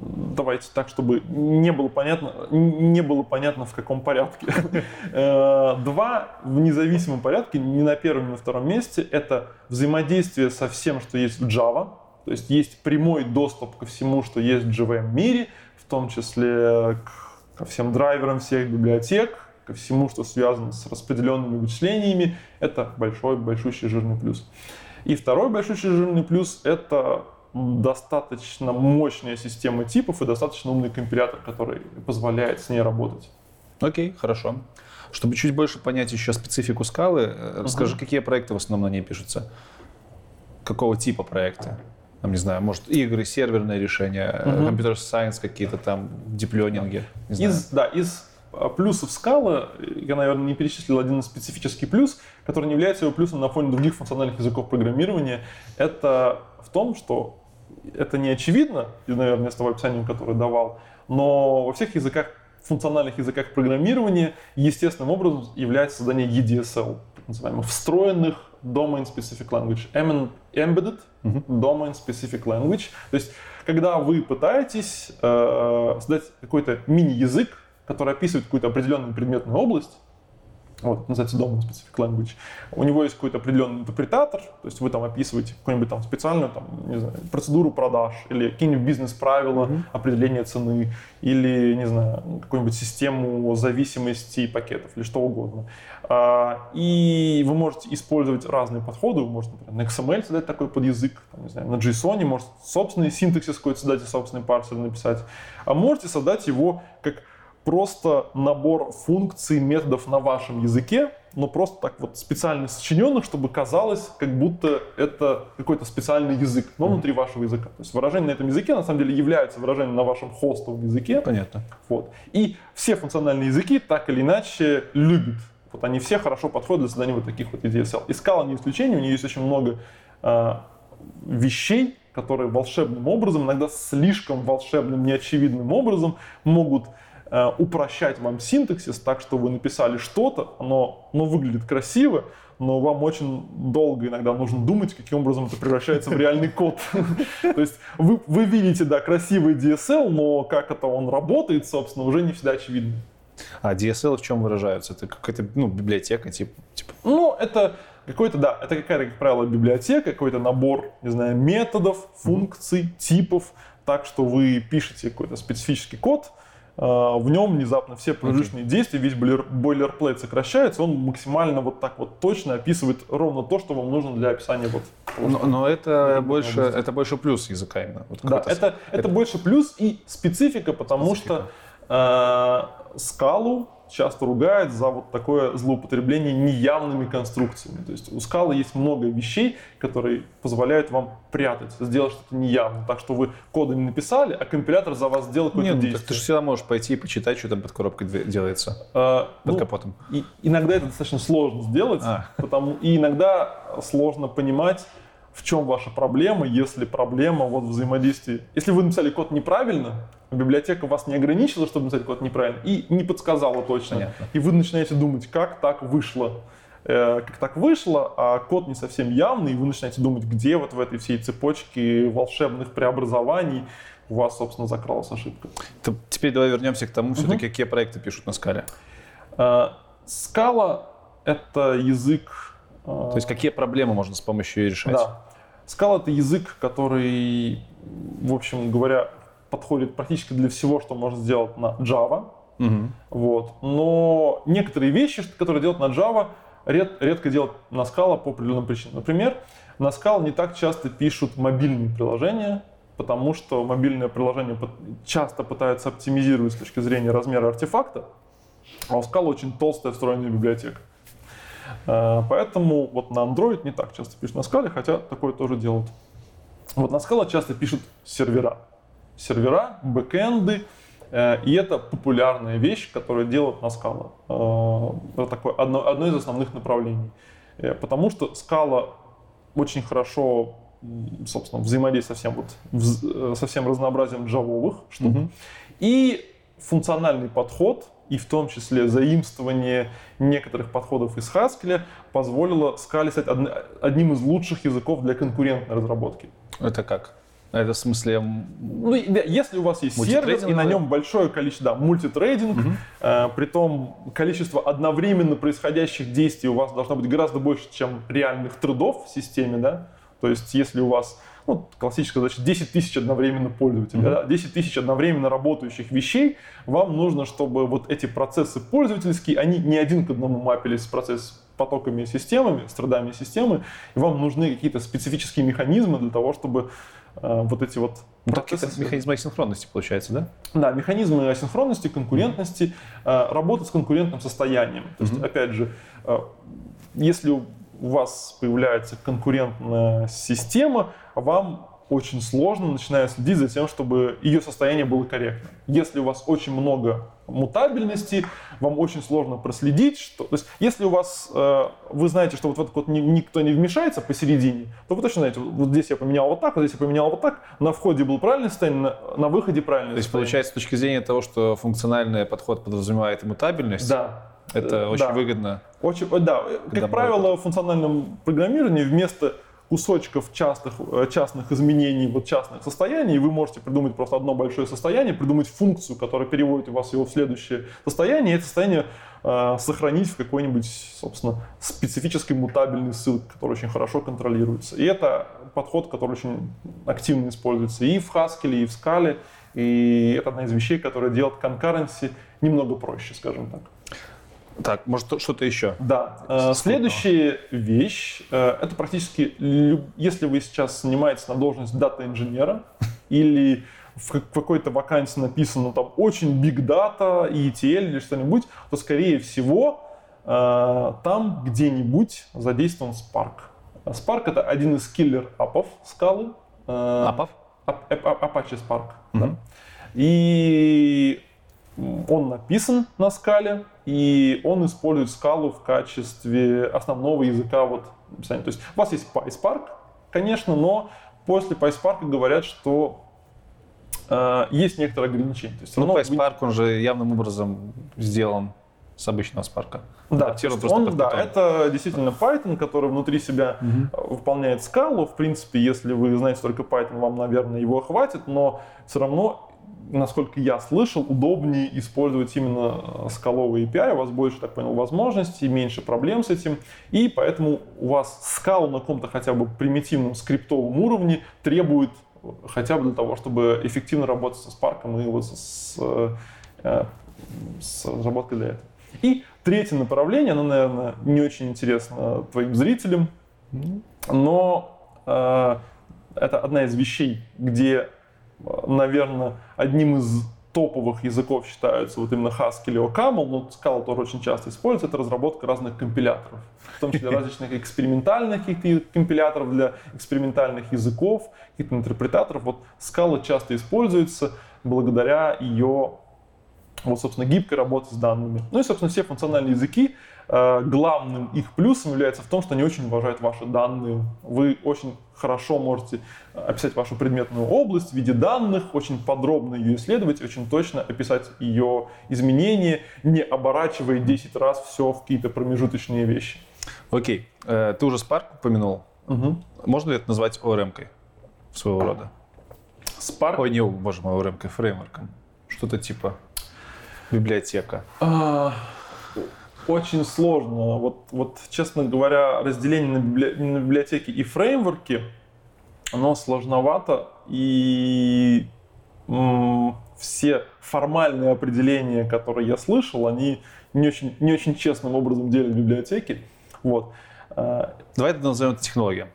B: давайте так, чтобы не было понятно, не было понятно в каком порядке. Э, Два в независимом порядке, не на первом, не на втором месте, это взаимодействие со всем, что есть в Java. То есть есть прямой доступ ко всему, что есть в JVM мире, в том числе к- ко всем драйверам всех библиотек, ко всему, что связано с распределенными вычислениями. Это большой, большущий жирный плюс. И второй большущий жирный плюс — это достаточно мощная система типов и достаточно умный компилятор, который позволяет с ней работать.
A: Окей, хорошо. Чтобы чуть больше понять еще специфику скалы, э, расскажи, какие проекты в основном на ней пишутся? Какого типа проекты? Там, не знаю, может, игры, серверные решения,
B: Мгм.
A: компьютер сайенс какие-то там, диплёнинги.
B: Из, да, из а, плюсов скала, я, наверное, не перечислил один специфический плюс, который не является его плюсом на фоне других функциональных языков программирования. Это в том, что это не очевидно, наверное, с того описания, которое давал, но во всех языках, функциональных языках программирования естественным образом является создание EDSL, так называемых встроенных domain specific language, Em- embedded domain specific language. То есть, когда вы пытаетесь э, создать какой-то мини-язык, который описывает какую-то определенную предметную область, вот, называется Domain Specific Language. У него есть какой-то определенный интерпретатор, то есть вы там описываете какую-нибудь там специальную там, не знаю, процедуру продаж или какие-нибудь бизнес-правила определения цены или, не знаю, какую-нибудь систему зависимостей пакетов или что угодно. А, И вы можете использовать разные подходы, вы можете, например, на XML создать такой подязык, там, не знаю, на JSON, может собственный синтаксис какой-то создать и собственный парсер написать, а можете создать его как просто набор функций, методов на вашем языке, но просто так вот специально сочиненных, чтобы казалось, как будто это какой-то специальный язык, но внутри вашего языка. То есть выражение на этом языке на самом деле является выражением на вашем хостовом языке.
A: Понятно.
B: Вот. И все функциональные языки так или иначе любят. Вот они все хорошо подходят для создания вот таких вот EDSL. И Scala не исключение, у нее есть очень много а, вещей, которые волшебным образом, иногда слишком волшебным, неочевидным образом могут э, упрощать вам синтаксис так, что вы написали что-то, оно, оно выглядит красиво, но вам очень долго иногда нужно думать, каким образом это превращается в реальный код. То есть вы, вы видите, да, красивый DSL, но как это он работает, собственно, уже не всегда очевидно.
A: А DSL в чем выражаются? Это какая-то ну, библиотека, типа, типа
B: Ну, это какой-то, да, это какая-то, как правило, библиотека, какой-то набор, не знаю, методов, функций, типов, так что вы пишете какой-то специфический код, в нем внезапно все промежуточные действия, весь бойлер, бойлерплейт сокращается, он максимально вот так вот точно описывает ровно то, что вам нужно для описания вот.
A: Но, но это
B: Другой
A: больше, это больше плюс языка именно. Вот
B: Да,
A: какой-то-
B: это, это, больше плюс и специфика, потому что э, скалу часто ругают за вот такое злоупотребление неявными конструкциями. То есть у скалы есть много вещей, которые позволяют вам прятать, сделать что-то неявно. Так что вы коды не написали, а компилятор за вас сделал какое-то
A: Не, ну, так
B: действие.
A: ты же всегда можешь пойти и почитать, что там под коробкой делается,
B: Э,
A: под
B: ну,
A: капотом.
B: и иногда это достаточно сложно сделать,
A: А.
B: потому, и иногда сложно понимать, в чем ваша проблема, если проблема вот взаимодействии. Если вы написали код неправильно, библиотека вас не ограничила, чтобы написать код неправильно, и не подсказала точно.
A: Понятно.
B: И вы начинаете думать, как так вышло. Э, как так вышло, а код не совсем явный, и вы начинаете думать, где вот в этой всей цепочке волшебных преобразований у вас, собственно, закралась ошибка.
A: Теперь давай вернемся к тому, все-таки какие проекты пишут на скале.
B: Э, Scala — это язык... э,
A: То есть какие проблемы можно с помощью ее решать?
B: Да. Scala — это язык, который, в общем говоря, подходит практически для всего, что можно сделать на Java.
A: Мгм.
B: Вот. Но некоторые вещи, которые делают на Java, ред- редко делают на Scala по определенным причинам. Например, на Scala не так часто пишут мобильные приложения, потому что мобильные приложения часто пытаются оптимизировать с точки зрения размера артефакта, а у Scala очень толстая встроенная библиотека. Э, Поэтому вот на Android не так часто пишут на Scala, хотя такое тоже делают. Вот на Scala часто пишут сервера. Сервера, бэкэнды, э, и это популярная вещь, которую делают на Scala. Э, Это такое одно, одно из основных направлений. Потому что Scala очень хорошо, собственно, взаимодействует со всем, вот, со всем разнообразием джавовых штук. И функциональный подход, и в том числе заимствование некоторых подходов из Haskell позволило Scala стать одни- одним из лучших языков для конкурентной разработки.
A: Это как? Это в смысле...
B: Ну, если у вас есть сервер, и на нем большое количество, да, мультитрейдинг, э, притом количество одновременно происходящих действий у вас должно быть гораздо больше, чем реальных трудов в системе, да, то есть если у вас, ну, классическая задача, 10 тысяч одновременно пользователей, да, 10 тысяч одновременно работающих вещей, вам нужно, чтобы вот эти процессы пользовательские, они не один к одному мапились с процесс потоками системами, с трудами системы, и вам нужны какие-то специфические механизмы для того, чтобы э, вот эти вот
A: ну,
B: процессы-
A: механизмы асинхронности, получается, да?
B: да, механизмы асинхронности, конкурентности, э, работа с конкурентным состоянием. То есть, опять же, э, если у вас появляется конкурентная система, вам очень сложно начинать следить за тем, чтобы ее состояние было корректным. Если у вас очень много мутабельности, вам очень сложно проследить, что... То есть, если у вас, э, вы знаете, что вот в этот код ни- никто не вмешается посередине, то вы точно знаете, вот здесь я поменял вот так, вот здесь я поменял вот так, на входе был правильное состояние, на, на выходе правильное
A: То есть,
B: состояние.
A: получается, с точки зрения того, что функциональный подход подразумевает иммутабельность,
B: Да.
A: Это
B: Э,
A: очень
B: да.
A: выгодно.
B: Очень, э, да, э, как правило, в функциональном программировании вместо кусочков частых, частных изменений, вот частных состояний, вы можете придумать просто одно большое состояние, придумать функцию, которая переводит у вас его в следующее состояние, и это состояние э, сохранить в какой-нибудь, собственно, специфической мутабельной ссылке, которая очень хорошо контролируется. И это подход, который очень активно используется и в Haskell, и в Scala, и это одна из вещей, которая делает concurrency немного проще, скажем так.
A: Так, может, что-то еще?
B: Да. Э, Следующая вещь, э, это практически, если вы сейчас занимаетесь на должность дата-инженера или в как- какой-то вакансии написано там очень big data, ETL или что-нибудь, то скорее всего э, там где-нибудь задействован Spark. А Spark это один из киллер-апов скалы.
A: Апов?
B: Ап- Ап- Ап- Apache Spark.
A: Мгм.
B: да. И он написан на скале, и он использует скалу в качестве основного языка вот написания. То есть у вас есть PySpark, конечно, но после PySpark говорят, что э, есть некоторые ограничения. То есть
A: Ну,
B: равно вы-
A: PySpark, он же явным образом сделан с обычного спарка.
B: Да, он, да, это действительно Python, который внутри себя э, выполняет скалу. В принципе, если вы знаете только Python, вам, наверное, его хватит, но все равно, насколько я слышал, удобнее использовать именно э, скаловый API. У вас больше, так понял, возможностей, меньше проблем с этим. И поэтому у вас скалу на каком-то хотя бы примитивном скриптовом уровне требует э, хотя бы для того, чтобы эффективно работать со Spark и вот с, э, э, с разработкой для этого. И третье направление, оно, наверное, не очень интересно твоим зрителям, но э, это одна из вещей, где, наверное, одним из топовых языков считаются вот именно Haskell или OCaml, но Scala тоже очень часто используется, это разработка разных компиляторов, в том числе различных экспериментальных каких-то компиляторов для экспериментальных языков, каких-то интерпретаторов. Вот Scala часто используется благодаря ее вот, собственно, гибкой работы с данными. Ну и, собственно, все функциональные языки, главным их плюсом является в том, что они очень уважают ваши данные. Вы очень хорошо можете описать вашу предметную область в виде данных, очень подробно ее исследовать, очень точно описать ее изменения, не оборачивая 10 раз все в какие-то промежуточные вещи.
A: Окей, Э, ты уже Spark упомянул.
B: Мгм.
A: Можно ли это назвать ORM-кой своего рода?
B: Spark
A: Ой, не, боже мой, ORM-кой, фреймворком. Что-то типа библиотека.
B: А, Очень сложно. Вот, вот, честно говоря, разделение на, библи- на библиотеки и фреймворки, оно сложновато. И м, все формальные определения, которые я слышал, они не очень, не очень честным образом делят библиотеки. Вот. А,
A: Давай это назовем это технологией.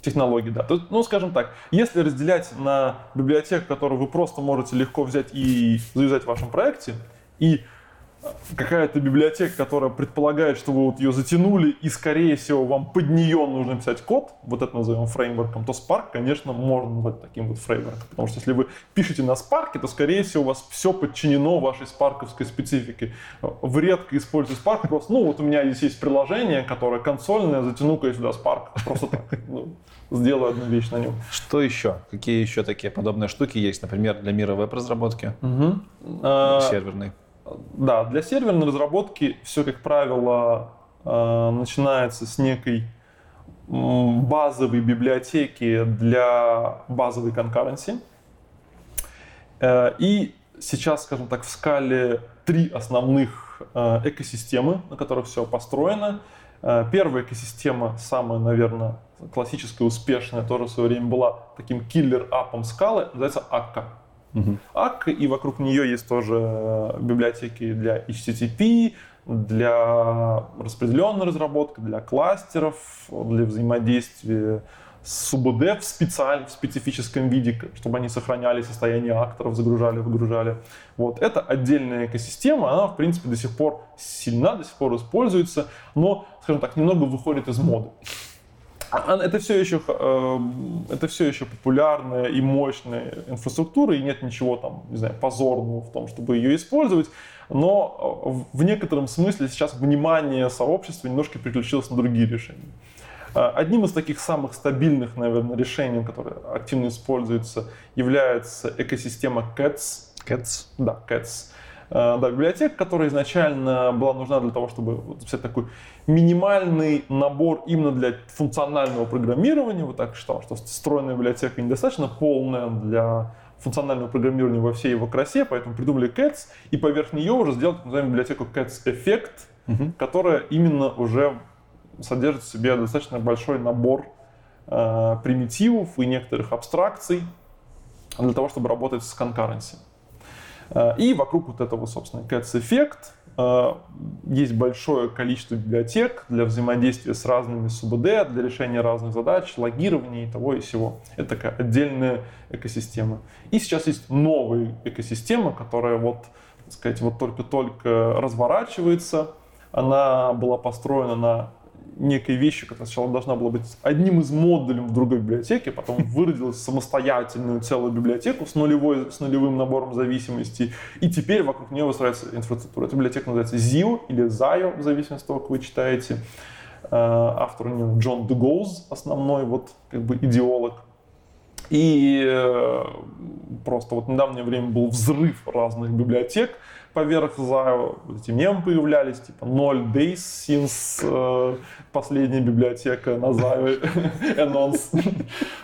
B: технологий, да. Есть, ну, скажем так, если разделять на библиотеку, которую вы просто можете легко взять и завязать в вашем проекте, и какая-то библиотека, которая предполагает, что вы вот ее затянули, и, скорее всего, вам под нее нужно писать код, вот это назовем фреймворком, то Spark, конечно, можно назвать таким вот фреймворком. Потому что если вы пишете на Spark, то, скорее всего, у вас все подчинено вашей спарковской специфике. Вы редко используете Spark, просто, ну, вот у меня здесь есть приложение, которое консольное, затяну-ка я сюда Spark. Просто так. Ну, сделаю одну вещь на нем.
A: Что еще? Какие еще такие подобные штуки есть, например, для мира веб-разработки
B: А,
A: серверной?
B: Да, для серверной разработки все, как правило, э, начинается с некой базовой библиотеки для базовой concurrency. Э, И сейчас, скажем так, в скале три основных э, экосистемы, на которых все построено. Первая экосистема, самая, наверное, классическая, успешная, тоже в свое время была таким killer app ом скалы, называется Akka. Akka, и вокруг нее есть тоже библиотеки для HTTP, для распределенной разработки, для кластеров, для взаимодействия с СУБД в специальном, в специфическом виде, чтобы они сохраняли состояние акторов, загружали, выгружали. Вот. Это отдельная экосистема, она, в принципе, до сих пор сильна, до сих пор используется, но, скажем так, немного выходит из моды. А- а Это все еще, э, это все еще популярная и мощная инфраструктура, и нет ничего там, не знаю, позорного в том, чтобы ее использовать. Но э, в- некотором смысле сейчас внимание сообщества немножко переключилось на другие решения. Э, Одним из таких самых стабильных, наверное, решений, которое активно используется, является экосистема CATS.
A: Cats?
B: Да, CATS. Э, да, библиотека, которая изначально была нужна для того, чтобы вот, такой минимальный набор именно для функционального программирования. Вот так считал, что встроенная библиотека недостаточно полная для функционального программирования во всей его красе, поэтому придумали Cats, и поверх нее уже сделать так называемую библиотеку Cats Effect,
A: Мгм.
B: которая именно уже содержит в себе достаточно большой набор э, примитивов и некоторых абстракций для того, чтобы работать с concurrency. Э, И вокруг вот этого, собственно, Cats Effect э, есть большое количество библиотек для взаимодействия с разными СУБД, для решения разных задач, логирования и того и всего. Это такая отдельная экосистема. И сейчас есть новая экосистема, которая вот, так сказать, вот только-только разворачивается. Она была построена на некой вещи, которая сначала должна была быть одним из модулей в другой библиотеке, потом выродилась в самостоятельную целую библиотеку с, нулевой, с нулевым набором зависимостей, и теперь вокруг нее выстраивается инфраструктура. Эта библиотека называется ZIO или ZIO, в зависимости от того, как вы читаете. Э, Автор у нее Джон Дегоуз, основной вот как бы идеолог. И э, просто вот недавнее время был взрыв разных библиотек поверх. Вот эти мемы появлялись, типа 0 days since э, последняя библиотека на ZIO announce.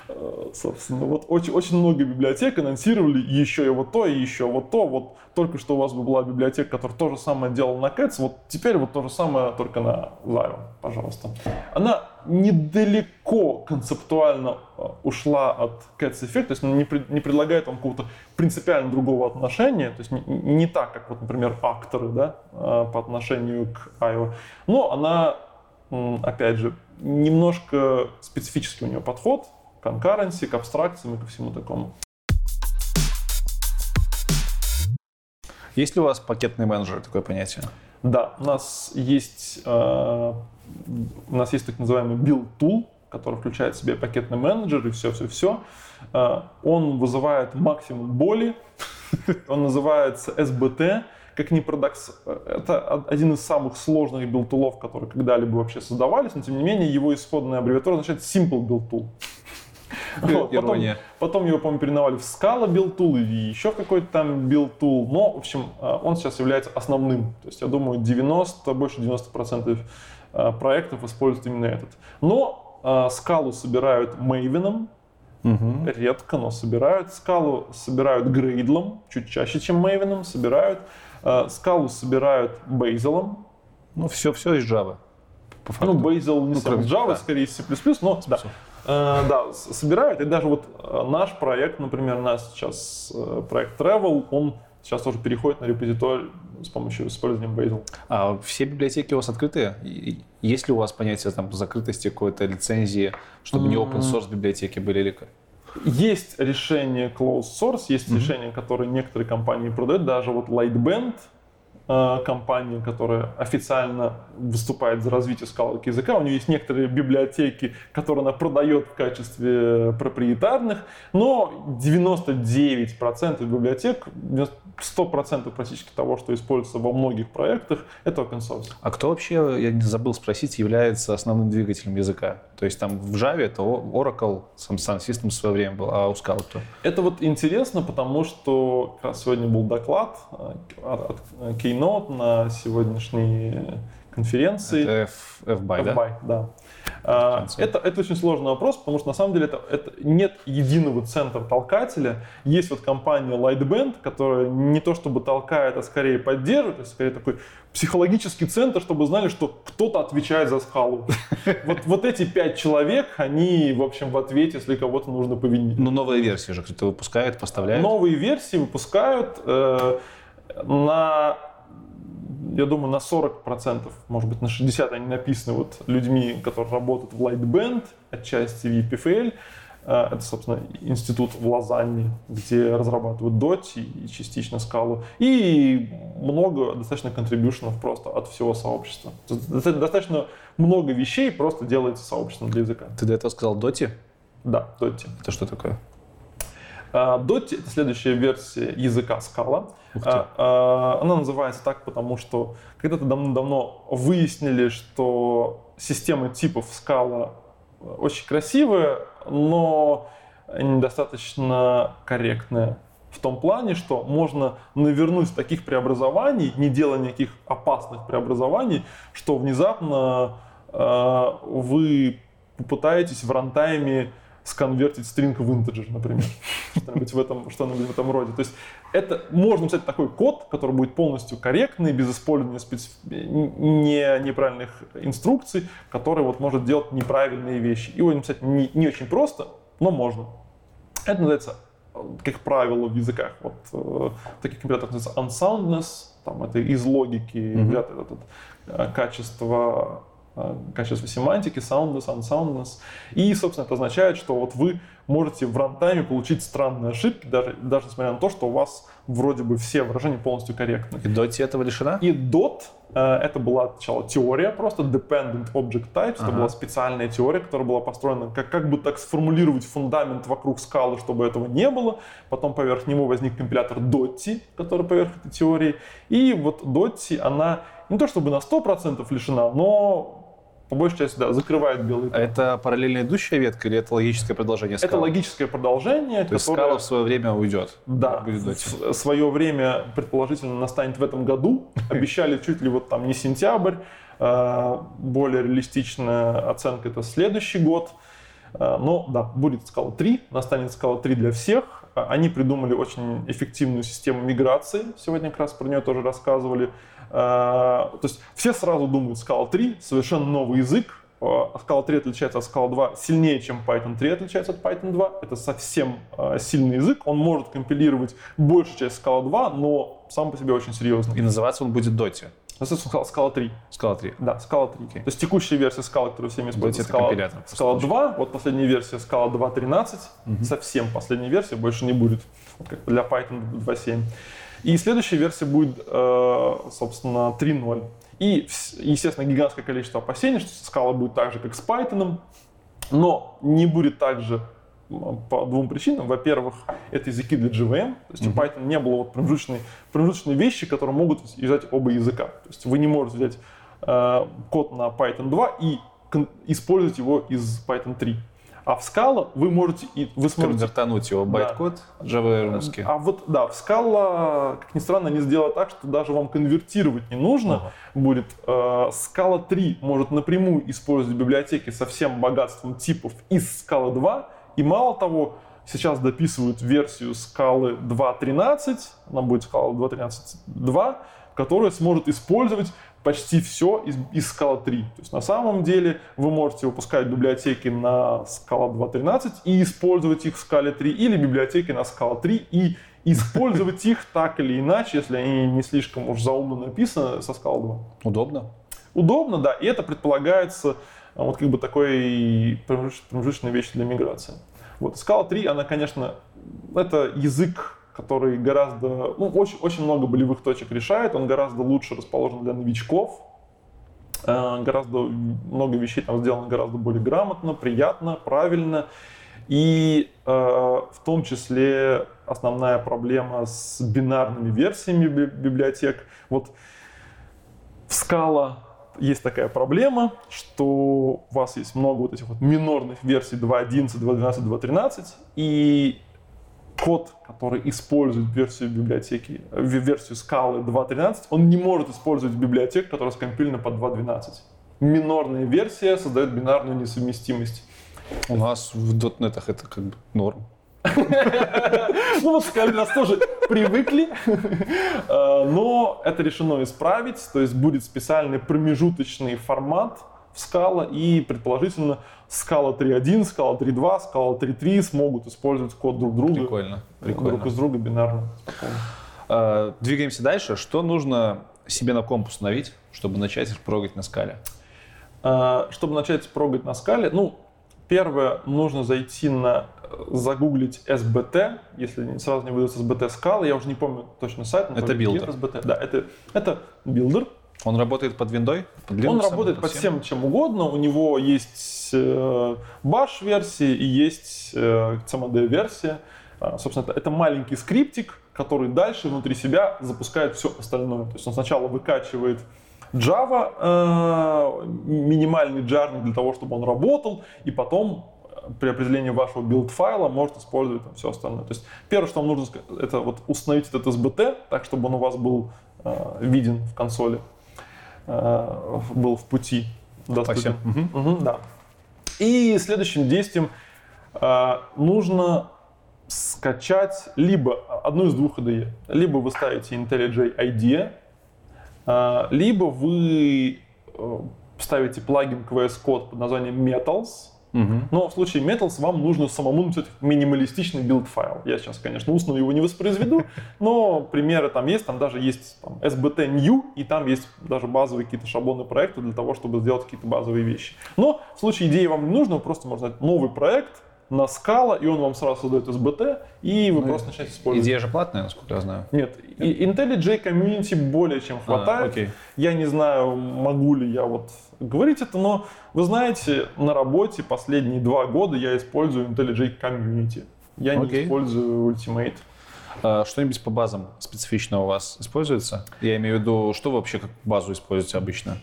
B: Э, Собственно, вот очень, очень много библиотек анонсировали еще и вот то, и еще вот то. Вот только что у вас бы была библиотека, которая то же самое делала на Cats, вот теперь вот то же самое, только на ZIO, пожалуйста. Она недалеко концептуально э, ушла от Cats Effect, то есть не, не предлагает вам какого-то принципиально другого отношения, то есть не, не так, как, вот, например, акторы, да, э, по отношению к IO, но она, опять же, немножко специфический у нее подход к concurrency, к абстракциям и ко всему такому.
A: Есть ли у вас пакетный менеджер, такое понятие?
B: Да, у нас есть, э, у нас есть так называемый build tool, который включает в себя пакетный менеджер и все-все-все. Он вызывает максимум боли, он называется SBT, как ни парадокс, э, это один из самых сложных билтулов, которые когда-либо вообще создавались, но тем не менее его исходная аббревиатура означает Simple Build Tool. Вот, потом,
A: Ирония.
B: потом его, по-моему, переименовали в Scala Build Tool или еще в какой-то там Build Tool. Но, в общем, э, он сейчас является основным. То есть, я думаю, 90, больше 90% э, проектов используют именно этот. Но э, скалу собирают Maven, редко, но собирают. Скалу собирают Gradle, чуть чаще, чем Maven, собирают. Э, Скалу собирают Bazel.
A: Ну, все, все из Java. По факту.
B: Ну, Bazel не сам
A: кроме-
B: из Java,
A: да.
B: скорее C++, но да. Э, да, собирают. И даже вот э, наш проект, например, наш сейчас э, проект Travel, он сейчас тоже переходит на репозиторий с помощью использования Bazel.
A: А все библиотеки у вас открытые? Есть ли у вас понятие там, закрытости какой-то лицензии, чтобы не open source библиотеки были или как?
B: Есть решение closed source, есть решения, которые некоторые компании продают, даже вот Lightband, компания, которая официально выступает за развитие скала как языка. У нее есть некоторые библиотеки, которые она продает в качестве проприетарных, но 99% библиотек, 100% практически того, что используется во многих проектах, это open source.
A: А кто вообще, я не забыл спросить, является основным двигателем языка? То есть там в Java это Oracle, сам Sun System в свое время был, а у Scala кто?
B: Это вот интересно, потому что как раз сегодня был доклад э, от, от Keynote на сегодняшней конференции.
A: Это F, FBY, да?
B: FBY, да. А,
A: Конференция.
B: Это, это очень сложный вопрос, потому что на самом деле это, это нет единого центра толкателя. Есть вот компания Lightband, которая не то чтобы толкает, а скорее поддерживает, это скорее такой психологический центр, чтобы знали, что кто-то отвечает за скалу. Вот, вот эти пять человек, они, в общем, в ответе, если кого-то нужно повинить.
A: Ну, новая версия же кто-то выпускает, поставляет.
B: Новые версии выпускают э, на, я думаю, на 40%, может быть, на 60% они написаны вот людьми, которые работают в Lightband, отчасти в EPFL. Э, Это, собственно, институт в Лозанне, где разрабатывают Dot и частично скалу. И много достаточно контрибьюшенов просто от всего сообщества. Достаточно много вещей просто делается сообществом для языка.
A: Ты до этого сказал Доти?
B: Да, Dot.
A: Это что такое?
B: А, Dot — это следующая версия языка Scala. А, а, Она называется так, потому что когда-то давно выяснили, что система типов Scala очень красивая, но недостаточно корректная в том плане, что можно навернуть таких преобразований, не делая никаких опасных преобразований, что внезапно э, вы попытаетесь в рантайме сконвертить string в integer, например. Что-нибудь в этом, что-нибудь в этом роде. То есть это можно написать такой код, который будет полностью корректный, без использования специ... не, неправильных инструкций, который вот может делать неправильные вещи. Его написать не, не очень просто, но можно. Это называется, как правило, в языках, вот э, таких компиляторах называется unsoundness, там это из логики mm-hmm. взято это, это, качество Э, качество семантики, soundness, unsoundness. И, собственно, это означает, что вот вы можете в рантайме получить странные ошибки, даже, даже несмотря на то, что у вас вроде бы все выражения полностью корректны.
A: И DOT этого лишена?
B: И DOT э, это была сначала теория просто, Dependent Object Types, ага. это была специальная теория, которая была построена, как, как бы так сформулировать фундамент вокруг скалы, чтобы этого не было. Потом поверх него возник компилятор DOT, который поверх этой теории. И вот DOT, она не то чтобы на 100% лишена, но по большей части, да, закрывает белый
A: А это параллельно идущая ветка или это логическое продолжение скалы?
B: Это логическое продолжение.
A: То есть скала в свое время уйдет?
B: Да, будет в свое время, предположительно, настанет в этом году. Обещали чуть ли вот там не сентябрь. А, более реалистичная оценка это следующий год. А, но да, будет скала 3, настанет скала 3 для всех. А, они придумали очень эффективную систему миграции. Сегодня как раз про нее тоже рассказывали. А, то есть все сразу думают Scala 3, совершенно новый язык. Scala 3 отличается от Scala 2 сильнее, чем Python 3 отличается от Python 2. Это совсем а, сильный язык. Он может компилировать большую часть Scala 2, но сам по себе очень серьезный.
A: И называться он будет Dota.
B: Называется Scala 3.
A: Scala 3.
B: Да, Scala 3. Okay. То есть текущая версия Scala, которую всеми используют, Scala, Scala 2. Вот последняя версия Scala 2.13. Угу. Совсем последняя версия, больше не будет. Вот как для Python 2.7. И следующая версия будет, э, собственно, 3.0. И, естественно, гигантское количество опасений, что скала будет так же, как с Python, но не будет так же по двум причинам. Во-первых, это языки для JVM. То есть mm-hmm. у Python не было вот промежуточной, промежуточной вещи, которые могут взять оба языка. То есть вы не можете взять э, код на Python 2 и использовать его из Python 3. А в Scala вы можете... И вы сможете...
A: Конвертануть его байт-код да. Java русский.
B: А вот, да, в Scala, как ни странно, они сделали так, что даже вам конвертировать не нужно ага. будет. Э, Scala 3 может напрямую использовать библиотеки со всем богатством типов из Scala 2. И мало того, сейчас дописывают версию Scala 2.13, она будет Scala 2.13.2, которая сможет использовать почти все из, из Scala 3. То есть на самом деле вы можете выпускать библиотеки на Scala 2.13 и использовать их в Scala 3, или библиотеки на Scala 3 и использовать их так или иначе, если они не слишком уж заумно написаны, со Scala 2.
A: Удобно?
B: Удобно, да. И это предполагается а, вот как бы такой промежуточной вещь для миграции. Вот Scala 3, она, конечно, это язык который гораздо, ну, очень, очень много болевых точек решает, он гораздо лучше расположен для новичков, э, гораздо много вещей там сделано гораздо более грамотно, приятно, правильно. И э, в том числе основная проблема с бинарными версиями библиотек. Вот в Scala есть такая проблема, что у вас есть много вот этих вот минорных версий 2.11, 2.12, 2.13, и код, который использует версию библиотеки, э, версию скалы 2.13, он не может использовать библиотеку, которая скомпилена под 2.12. Минорная версия создает бинарную несовместимость.
A: У нас в .NET это как бы норм.
B: Ну вот сказали, нас тоже привыкли, э, но это решено исправить, то есть будет специальный промежуточный формат, в Scala, и предположительно Scala 3.1, Scala 3.2, Scala 3.3 смогут использовать код друг друга.
A: Прикольно. Прикольно.
B: Друг из друга бинарно.
A: А, двигаемся дальше. Что нужно себе на комп установить, чтобы начать прогать на скале?
B: А, чтобы начать прогать на скале, ну, первое, нужно зайти на загуглить SBT, если сразу не выдается SBT скала, я уже не помню точно сайт.
A: Это билдер.
B: SBT. Да, это, это билдер,
A: он работает под виндой?
B: Под Linux, Он работает под всем чем угодно. У него есть э, Bash-версия и есть э, CMD-версия. А, собственно, это, маленький скриптик, который дальше внутри себя запускает все остальное. То есть он сначала выкачивает Java, э, минимальный джарник для того, чтобы он работал, и потом при определении вашего build-файла может использовать там все остальное. То есть первое, что вам нужно, это вот установить этот SBT, так, чтобы он у вас был э, виден в консоли, э, был в пути. доступен.
A: Мгм.
B: Мгм, да. И следующим действием э, нужно скачать либо одну из двух IDE. Либо вы ставите IntelliJ IDEA, э, либо вы э, ставите плагин к VS Code под названием Metals. Но в случае Metals вам нужно самому написать минималистичный build-файл. Я сейчас, конечно, устно его не воспроизведу, но примеры там есть. Там даже есть там, SBT New, и там есть даже базовые какие-то шаблоны проекта для того, чтобы сделать какие-то базовые вещи. Но в случае идеи вам не нужно, вы просто можно сказать новый проект на скала, и он вам сразу создает SBT, и вы просто начинаете использовать.
A: Идея же платная, насколько я знаю.
B: Нет, и IntelliJ Community более чем хватает.
A: А, окей.
B: Я не знаю, могу ли я вот говорить это, но вы знаете, на работе последние два года я использую IntelliJ Community. Я не
A: Окей.
B: использую Ultimate.
A: А, Что-нибудь по базам специфично у вас используется? Я имею в виду, что вы вообще как базу используете обычно?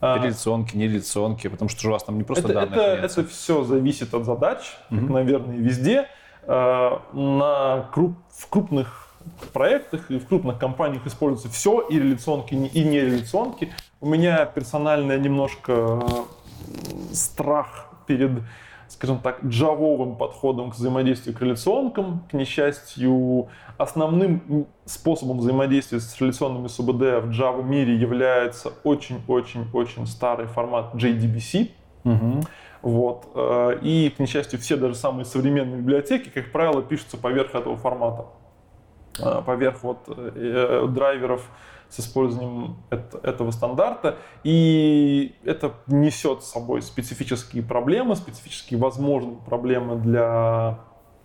B: А,
A: Реляционки, не реляционки, потому что же у вас там не просто
B: это,
A: данные
B: это,
A: хранятся.
B: это все зависит от задач, как,
A: Мгм.
B: наверное, везде. А, На круп- в крупных проектах и в крупных компаниях используется все, и реляционки, и не реляционки. У меня персонально немножко э, страх перед, скажем так, джавовым подходом к взаимодействию к реляционкам. К несчастью, основным способом взаимодействия с реляционными СУБД в Java мире является очень-очень-очень старый формат JDBC.
A: Мгм.
B: Вот. э, И, к несчастью, все даже самые современные библиотеки, как правило, пишутся поверх этого формата. Э, Поверх вот драйверов с использованием эт- этого стандарта. И это несет с собой специфические проблемы, специфические возможные проблемы для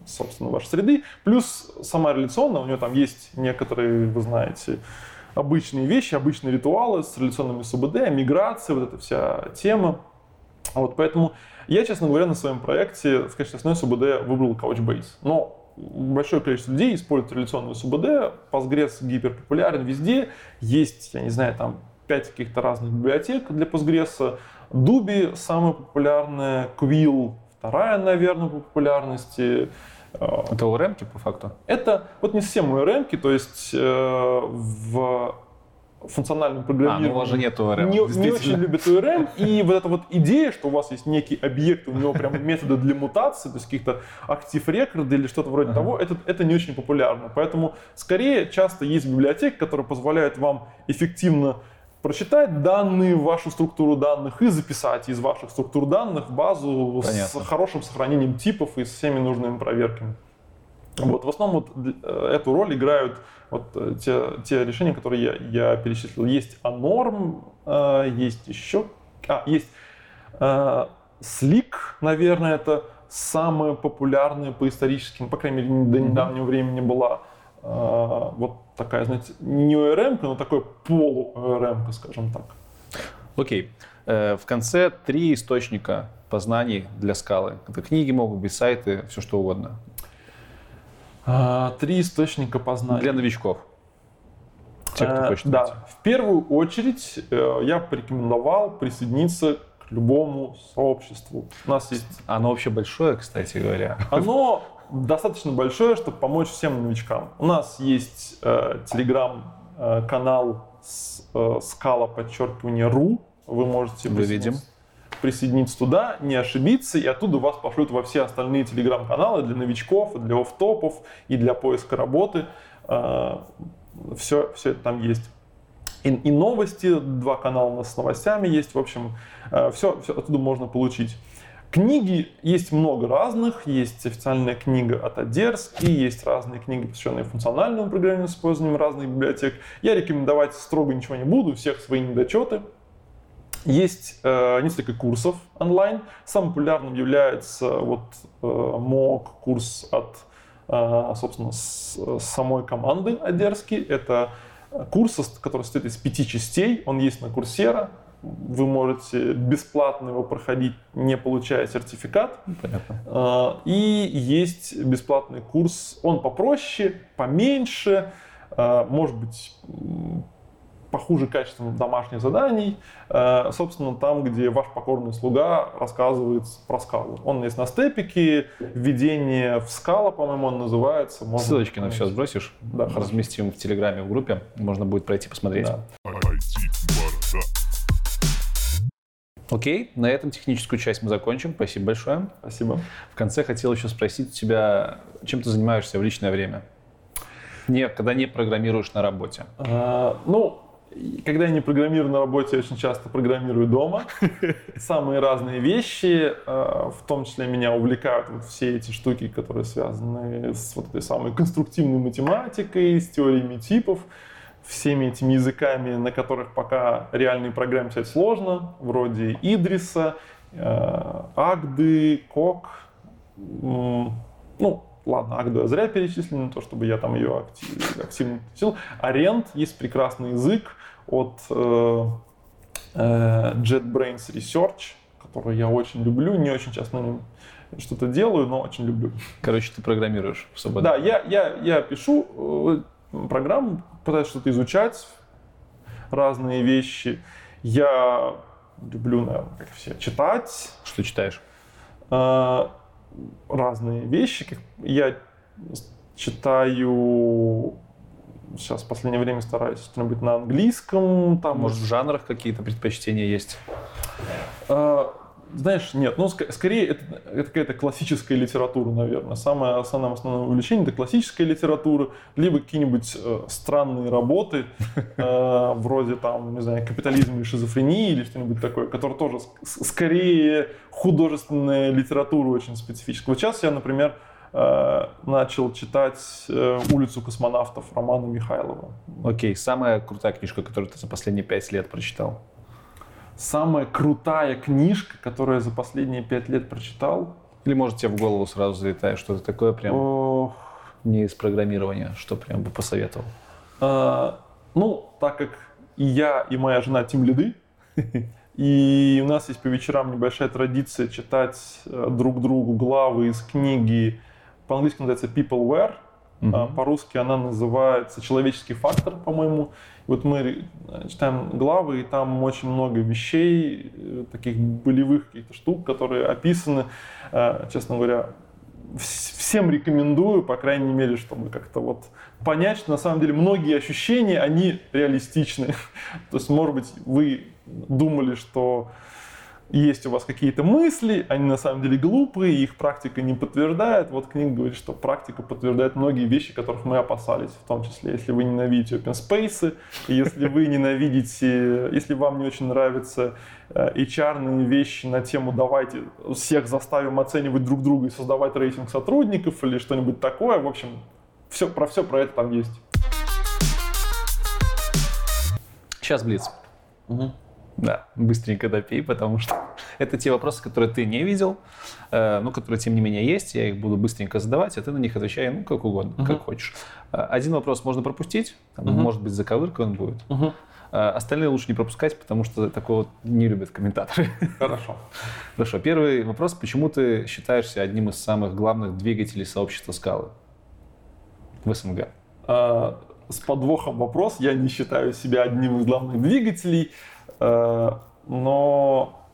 B: собственно, вашей среды. Плюс сама реляционная, у нее там есть некоторые, вы знаете, обычные вещи, обычные ритуалы с реляционными СУБД, миграция, вот эта вся тема. Вот, поэтому я, честно говоря, на своем проекте в качестве основной СУБД выбрал Couchbase. Но большое количество людей используют реляционную СУБД. Postgres гиперпопулярен везде. Есть, я не знаю, там 5 каких-то разных библиотек для Postgres. Dubi самая популярная, Quill вторая, наверное, по популярности.
A: Это ОРМ по факту?
B: Это вот не совсем ORM, то есть э, в функциональном
A: А,
B: программировании
A: ну у вас же нет ОРМ.
B: не, не очень любят ORM, и вот эта вот идея, что у вас есть некий объект, у него прям методы для мутации, то есть каких-то актив рекорды или что-то вроде
A: Ага.
B: того, это, это не очень популярно. Поэтому скорее часто есть библиотеки, которые позволяют вам эффективно прочитать данные в вашу структуру данных и записать из ваших структур данных базу
A: Понятно.
B: с хорошим сохранением типов и с всеми нужными проверками. Вот, в основном вот э, эту роль играют вот э, те, те решения, которые я, я перечислил. Есть Anorm, э, есть еще... А, есть э, Slick, наверное, это самая популярная по историческим, по крайней мере, до недавнего времени была э, вот такая, знаете, не ORM, но такой полу-ORM, скажем так.
A: Окей. Э, В конце три источника познаний для скалы. Это книги могут быть, сайты, все что угодно.
B: А, Три источника познания.
A: Для новичков. Те, кто
B: Э,
A: хочет
B: Да,
A: найти.
B: в первую очередь э, я порекомендовал присоединиться к любому сообществу. У нас есть...
A: Оно вообще большое, кстати говоря.
B: Оно достаточно большое, чтобы помочь всем новичкам. У нас есть э, телеграм-канал с, э, скала подчеркивание ру. Вы можете
A: Выведем.
B: присоединиться- присоединиться туда, не ошибиться, и оттуда вас пошлют во все остальные телеграм-каналы для новичков, для офтопов, и для поиска работы. Все, все это там есть. И, и новости, два канала у нас с новостями есть, в общем, все, все оттуда можно получить. Книги есть много разных, есть официальная книга от Адерс, и есть разные книги, посвященные функциональному программированию с использованием разных библиотек. Я рекомендовать строго ничего не буду, всех свои недочеты. Есть э, несколько курсов онлайн. Самым популярным является вот э, MOOC курс от, э, собственно, с, самой команды Адерски. Это курс, который состоит из пяти частей. Он есть на Курсера. Вы можете бесплатно его проходить, не получая сертификат.
A: Понятно.
B: А, И есть бесплатный курс, он попроще, поменьше, а, может быть, похуже качеством домашних заданий, э, собственно, там, где ваш покорный слуга рассказывает про скалу. Он есть на степике, введение в скала, по-моему, он называется. Можно
A: Ссылочки на все сбросишь?
B: Да.
A: Разместим в Телеграме, в группе. Можно будет пройти посмотреть.
B: Да.
A: Окей, на этом техническую часть мы закончим. Спасибо большое.
B: Спасибо.
A: В конце хотел еще спросить у тебя, чем ты занимаешься в личное время? Не, когда не программируешь на работе.
B: А, ну, когда я не программирую на работе, я очень часто программирую дома. Самые разные вещи, а, в том числе меня увлекают вот все эти штуки, которые связаны с вот этой самой конструктивной математикой, с теориями типов, всеми этими языками, на которых пока реальные программы писать сложно, вроде Идриса, э, Агды, Кок, ну, ладно, Агду я зря перечислил, не то чтобы я там ее актив- активно учил. Аренд есть прекрасный язык от э, э, JetBrains Research, который я очень люблю, не очень часто на нем что-то делаю, но очень люблю.
A: Короче, ты программируешь в свободное
B: Да, я, я, я пишу э, программу, пытаюсь что-то изучать, разные вещи. Я люблю, наверное, как все, читать
A: Что читаешь?
B: э, разные вещи. Я читаю сейчас в последнее время стараюсь что-нибудь на английском. Там,
A: Может, в жанрах какие-то предпочтения есть?
B: Э, Знаешь, нет, ну, ск- скорее это, это какая-то классическая литература, наверное. Самое основное, основное увлечение это классическая литература, либо какие-нибудь э, странные работы, э, вроде там, не знаю, капитализм или шизофрении или что-нибудь такое, которое тоже ск- скорее художественная литература очень специфическая. Вот сейчас я, например, начал читать э, «Улицу космонавтов» Романа Михайлова.
A: Окей, самая крутая книжка, которую ты за последние пять лет прочитал?
B: Самая крутая книжка, которую я за последние пять лет прочитал,
A: Или, может, тебе в голову сразу залетает что-то такое прям
B: О,
A: не из программирования, что прям бы посоветовал?
B: а, ну, так как и я, и моя жена тем лиды, и у нас есть по вечерам небольшая традиция читать э, друг другу главы из книги, по-английски называется Peopleware, а по-русски она называется «Человеческий фактор», по-моему. Вот мы э, читаем главы, и там очень много вещей, э, таких болевых каких-то штук, которые описаны, э, честно говоря, вс- всем рекомендую, по крайней мере, чтобы как-то вот понять, что на самом деле многие ощущения, они реалистичны. То есть, может быть, вы думали, что есть у вас какие-то мысли, они на самом деле глупые, их практика не подтверждает. Вот книга говорит, что практика подтверждает многие вещи, которых мы опасались, в том числе, если вы ненавидите open space, если вы ненавидите, если вам не очень нравятся э, HR-ные вещи на тему «давайте всех заставим оценивать друг друга и создавать рейтинг сотрудников» или что-нибудь такое. В общем, все, про все про это там есть.
A: Сейчас Блиц. Да, быстренько допей, потому что это те вопросы, которые ты не видел, э, но которые, тем не менее, есть. Я их буду быстренько задавать, а ты на них отвечай, ну, как угодно, как хочешь. Э, Один вопрос можно пропустить, там, может быть, заковырка он будет. Э, Остальные лучше не пропускать, потому что такого не любят комментаторы.
B: Хорошо.
A: Хорошо, первый вопрос. Почему ты считаешься одним из самых главных двигателей сообщества скалы в СНГ?
B: А, с подвохом вопрос. Я не считаю себя одним из главных двигателей, э, но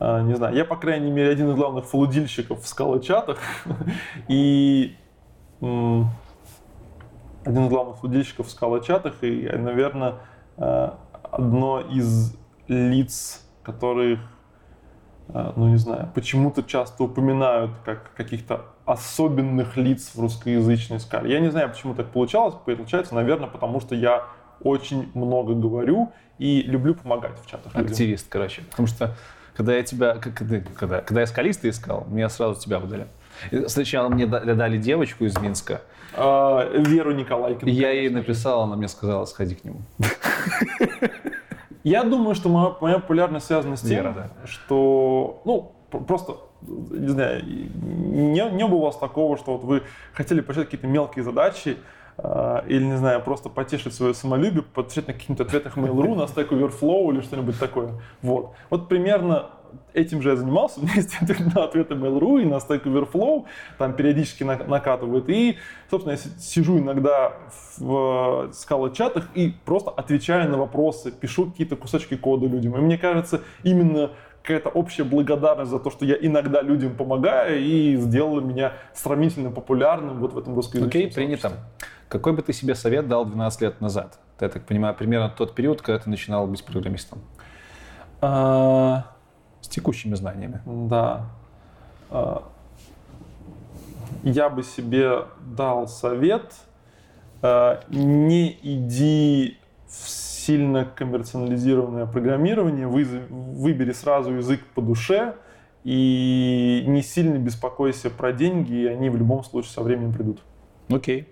B: э, не знаю, я, по крайней мере, один из главных флудильщиков в скалочатах. И один из главных флудильщиков в скалочатах, и, наверное, э, одно из лиц, которых э, ну не знаю, почему-то часто упоминают как каких-то особенных лиц в русскоязычной скале. Я не знаю, почему так получалось. Получается, наверное, потому что я очень много говорю и люблю помогать в чатах. людям.
A: Активист, короче. Потому что когда я тебя, когда, когда, когда я скалиста искал, меня сразу тебя выдали. Сначала мне да- дали девочку из Минска,
B: А, Веру Николайкину.
A: я ей написал, она мне сказала, сходи к нему.
B: Я думаю, что моя, моя популярность связана с тем,
A: Вера, да.
B: что, ну, просто, не знаю, не, не было у вас такого, что вот вы хотели почитать какие-то мелкие задачи, или, не знаю, просто потешить свое самолюбие, посмотреть на каких-нибудь ответах Mail.ru, на Stack Overflow или что-нибудь такое. Вот. Вот примерно этим же я занимался, у меня есть на ответы Mail.ru и на Stack Overflow, там периодически на- накатывает. И, собственно, я си- сижу иногда в скала-чатах и просто отвечаю на вопросы, пишу какие-то кусочки кода людям. И мне кажется, именно какая-то общая благодарность за то, что я иногда людям помогаю, и сделала меня сравнительно популярным вот в этом русскоязычном
A: Окей, принято. Какой бы ты себе совет дал 12 лет назад? Это, я так понимаю, примерно тот период, когда ты начинал быть программистом.
B: А,
A: С текущими знаниями.
B: Да. А, Я бы себе дал совет, а, не иди в сильно коммерциализированное программирование, выбери сразу язык по душе и не сильно беспокойся про деньги, и они в любом случае со временем придут.
A: Окей.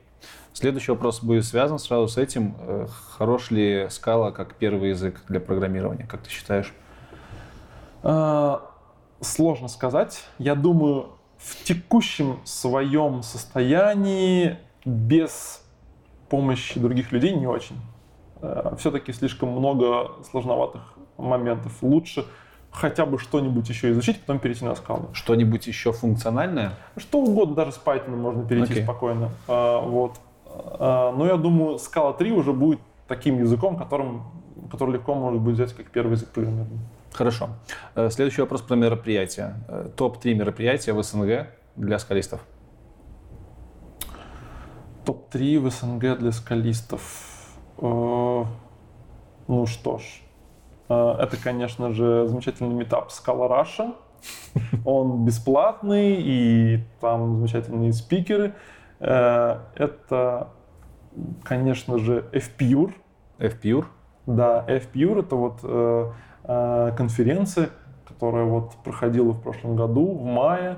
A: Следующий вопрос будет связан сразу с этим. Э, Хорош ли скала как первый язык для программирования, как ты считаешь?
B: А, Сложно сказать. Я думаю, в текущем своем состоянии без помощи других людей не очень. Все-таки слишком много сложноватых моментов. Лучше хотя бы что-нибудь еще изучить, потом перейти на скалу.
A: Что-нибудь еще функциональное?
B: Что угодно, даже с Python можно перейти
A: Окей.
B: спокойно. А, вот. А, но я думаю, скала 3 уже будет таким языком, которым, который легко может быть взять как первый язык программирования.
A: Хорошо. Э, Следующий вопрос про мероприятия. Э, Топ-3 мероприятия в СНГ для скалистов.
B: Топ-3 в СНГ для скалистов. Э, Ну что ж, э, это, конечно же, замечательный метап Scala Russia. Он бесплатный, и там замечательные спикеры. Э, Это, конечно же, FPUR.
A: FPUR.
B: Да, FPUR это вот конференция, которая вот проходила в прошлом году, в мае.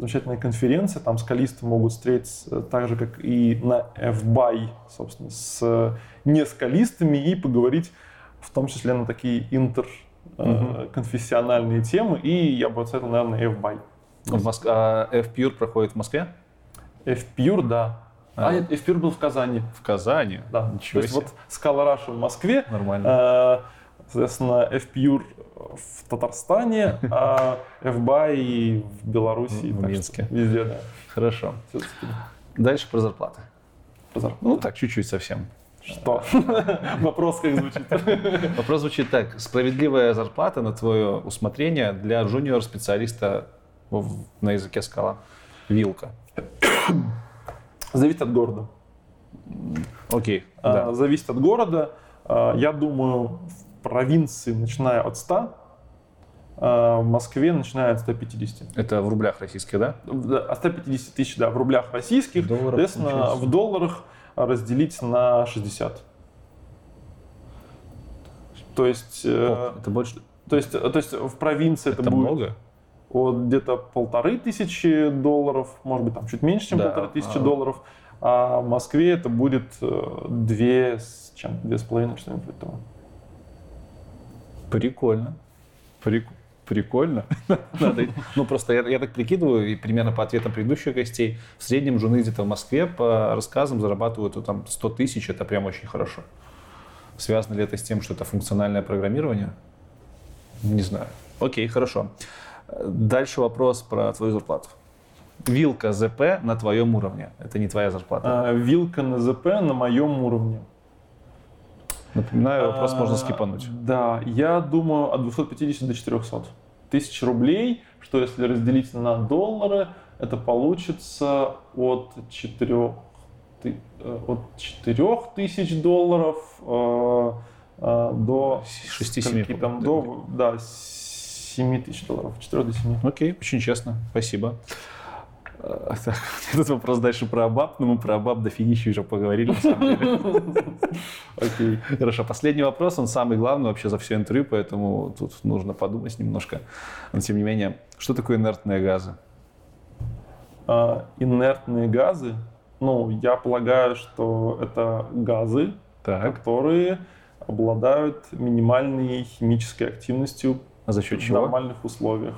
B: Замечательная конференция, там скалисты могут встретиться так же, как и на FBY, собственно, с э, не скалистами и поговорить в том числе на такие интерконфессиональные темы. И я бы ответил, наверное, FBY.
A: В Моск- а FPUR проходит в Москве?
B: FPUR, да. А,
A: А.
B: нет, был в Казани.
A: В Казани?
B: Да.
A: Ничего
B: То есть
A: себе.
B: вот Scala Russia в Москве,
A: Нормально.
B: Э, Соответственно, FPUR в Татарстане, а FBY в Беларуси.
A: В Минске.
B: Везде, да.
A: Хорошо. Дальше про зарплаты.
B: про зарплату.
A: Ну, так, чуть-чуть совсем.
B: Что? Вопрос как звучит?
A: Вопрос звучит так. Справедливая зарплата на твое усмотрение для джуниор-специалиста на языке скала. Вилка.
B: Зависит от города.
A: Окей,
B: А,
A: да.
B: Зависит от города. А, Я думаю, в провинции, начиная от 100, а в Москве, начиная от 150.
A: Это в рублях российских, да?
B: Да, От 150 тысяч, да, в рублях российских.
A: В долларах,
B: Соответственно,
A: получается.
B: в долларах разделить на 60. То есть, э,
A: О, это больше...
B: то есть, то есть в провинции это,
A: Это
B: будет
A: много?
B: вот где-то полторы тысячи долларов, может быть, там чуть меньше, чем
A: Да,
B: полторы тысячи
A: а-
B: долларов. А в Москве это будет э, две с чем две с половиной, что-нибудь вроде того.
A: Прикольно. Прик- Прикольно. Надо- Ну, просто я, я так прикидываю, и примерно по ответам предыдущих гостей, в среднем жены где-то в Москве по рассказам зарабатывают ну, там 100 тысяч, это прям очень хорошо. Связано ли это с тем, что это функциональное программирование? Не знаю. Окей, хорошо. Дальше вопрос про твою зарплату. Вилка ЗП на твоем уровне. Это не твоя зарплата.
B: А, вилка на ЗП на моем уровне.
A: Напоминаю, вопрос можно
B: А,
A: скипануть.
B: Да, я думаю от 250 до 400 тысяч рублей, что если разделить на доллары, это получится от 4, от 4 тысяч долларов э, э, до
A: 6-7,
B: скольки там, до да, 7 тысяч долларов, 4 до 7.
A: Окей, очень честно, спасибо. Э, этот вопрос дальше про Абаб, но мы про Абаб дофигища уже поговорили, на самом деле.
B: Окей.
A: Хорошо, последний вопрос, он самый главный вообще за все интервью, поэтому тут нужно подумать немножко. Но тем не менее, что такое инертные газы?
B: А, инертные газы, ну, я полагаю, что это газы, которые обладают минимальной химической активностью
A: а за счет
B: в
A: чего?
B: нормальных условиях.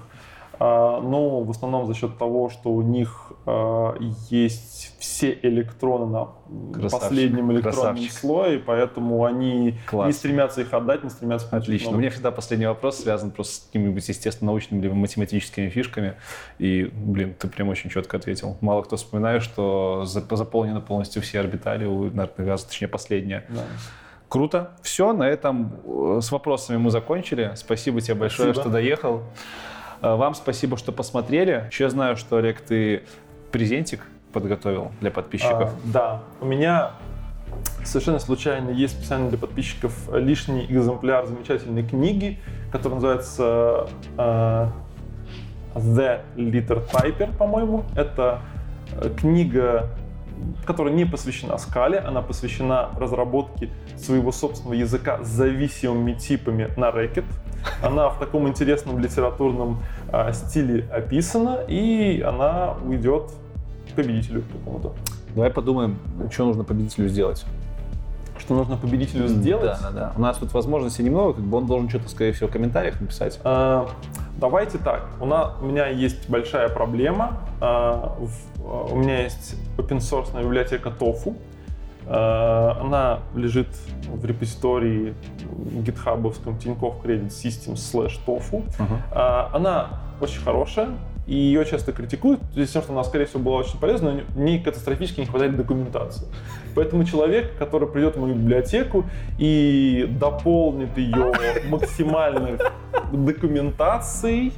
B: А, но в основном за счет того, что у них а, есть все электроны на
A: Красавчик,
B: последнем электронном
A: красавчик.
B: слое, поэтому они
A: Класс.
B: не стремятся их отдать, не стремятся получить
A: Отлично. У
B: новых.
A: меня всегда последний вопрос связан просто с какими-нибудь, естественно, научными либо математическими фишками. И, блин, ты прям очень четко ответил. Мало кто вспоминает, что за- заполнены полностью все орбитали у инертных газов, точнее, последняя.
B: Да.
A: Круто. Все, на этом э, с вопросами мы закончили. Спасибо тебе большое,
B: Спасибо.
A: что доехал. Э, Вам спасибо, что посмотрели. Еще знаю, что, Олег, ты презентик подготовил для подписчиков.
B: А, да, у меня совершенно случайно есть специально для подписчиков лишний экземпляр замечательной книги, которая называется э, The Liter Typer, по-моему. Это э, книга, которая не посвящена скале, она посвящена разработке своего собственного языка с зависимыми типами на рэкет. Она в таком интересном литературном э, стиле описана, и она уйдет победителю какому-то.
A: Давай подумаем, что нужно победителю сделать.
B: Что нужно победителю сделать?
A: Да, да, да. У нас тут возможностей немного, как бы он должен что-то, скорее всего, в комментариях написать.
B: А, Давайте так. У, на- у меня есть большая проблема. А, в- а, У меня есть open source библиотека TOFU. А, Она лежит в репозитории гитхабовском Тинькофф Credit System slash TOFU. А, Она очень хорошая, и ее часто критикуют, в связи с тем, что она, скорее всего, была очень полезна, но не катастрофически не хватает документации. Поэтому человек, который придет в мою библиотеку и дополнит ее максимальной документацией,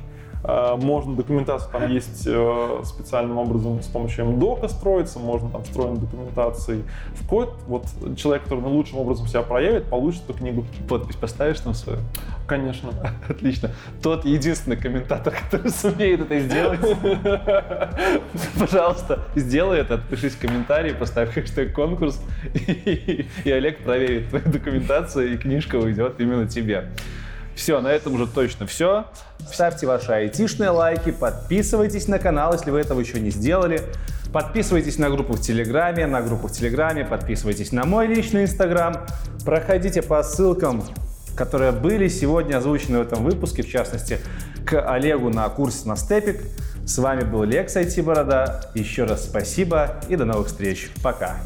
B: можно документацию, там есть э, специальным образом с помощью МДОКа строится, можно там встроенной документацией в код. Вот человек, который наилучшим образом себя проявит, получит эту книгу.
A: Подпись поставишь там свою?
B: Конечно.
A: Отлично. Тот единственный комментатор, который сумеет это сделать. Пожалуйста, сделай это, отпишись в комментарии, поставь хэштег конкурс, и Олег проверит твою документацию, и книжка уйдет именно тебе. Все, на этом уже точно все. Ставьте ваши айтишные лайки, подписывайтесь на канал, если вы этого еще не сделали. Подписывайтесь на группу в Телеграме, на группу в Телеграме, подписывайтесь на мой личный Инстаграм. Проходите по ссылкам, которые были сегодня озвучены в этом выпуске, в частности, к Олегу на курс на Степик. С вами был Лекс IT Борода. Еще раз спасибо и до новых встреч. Пока.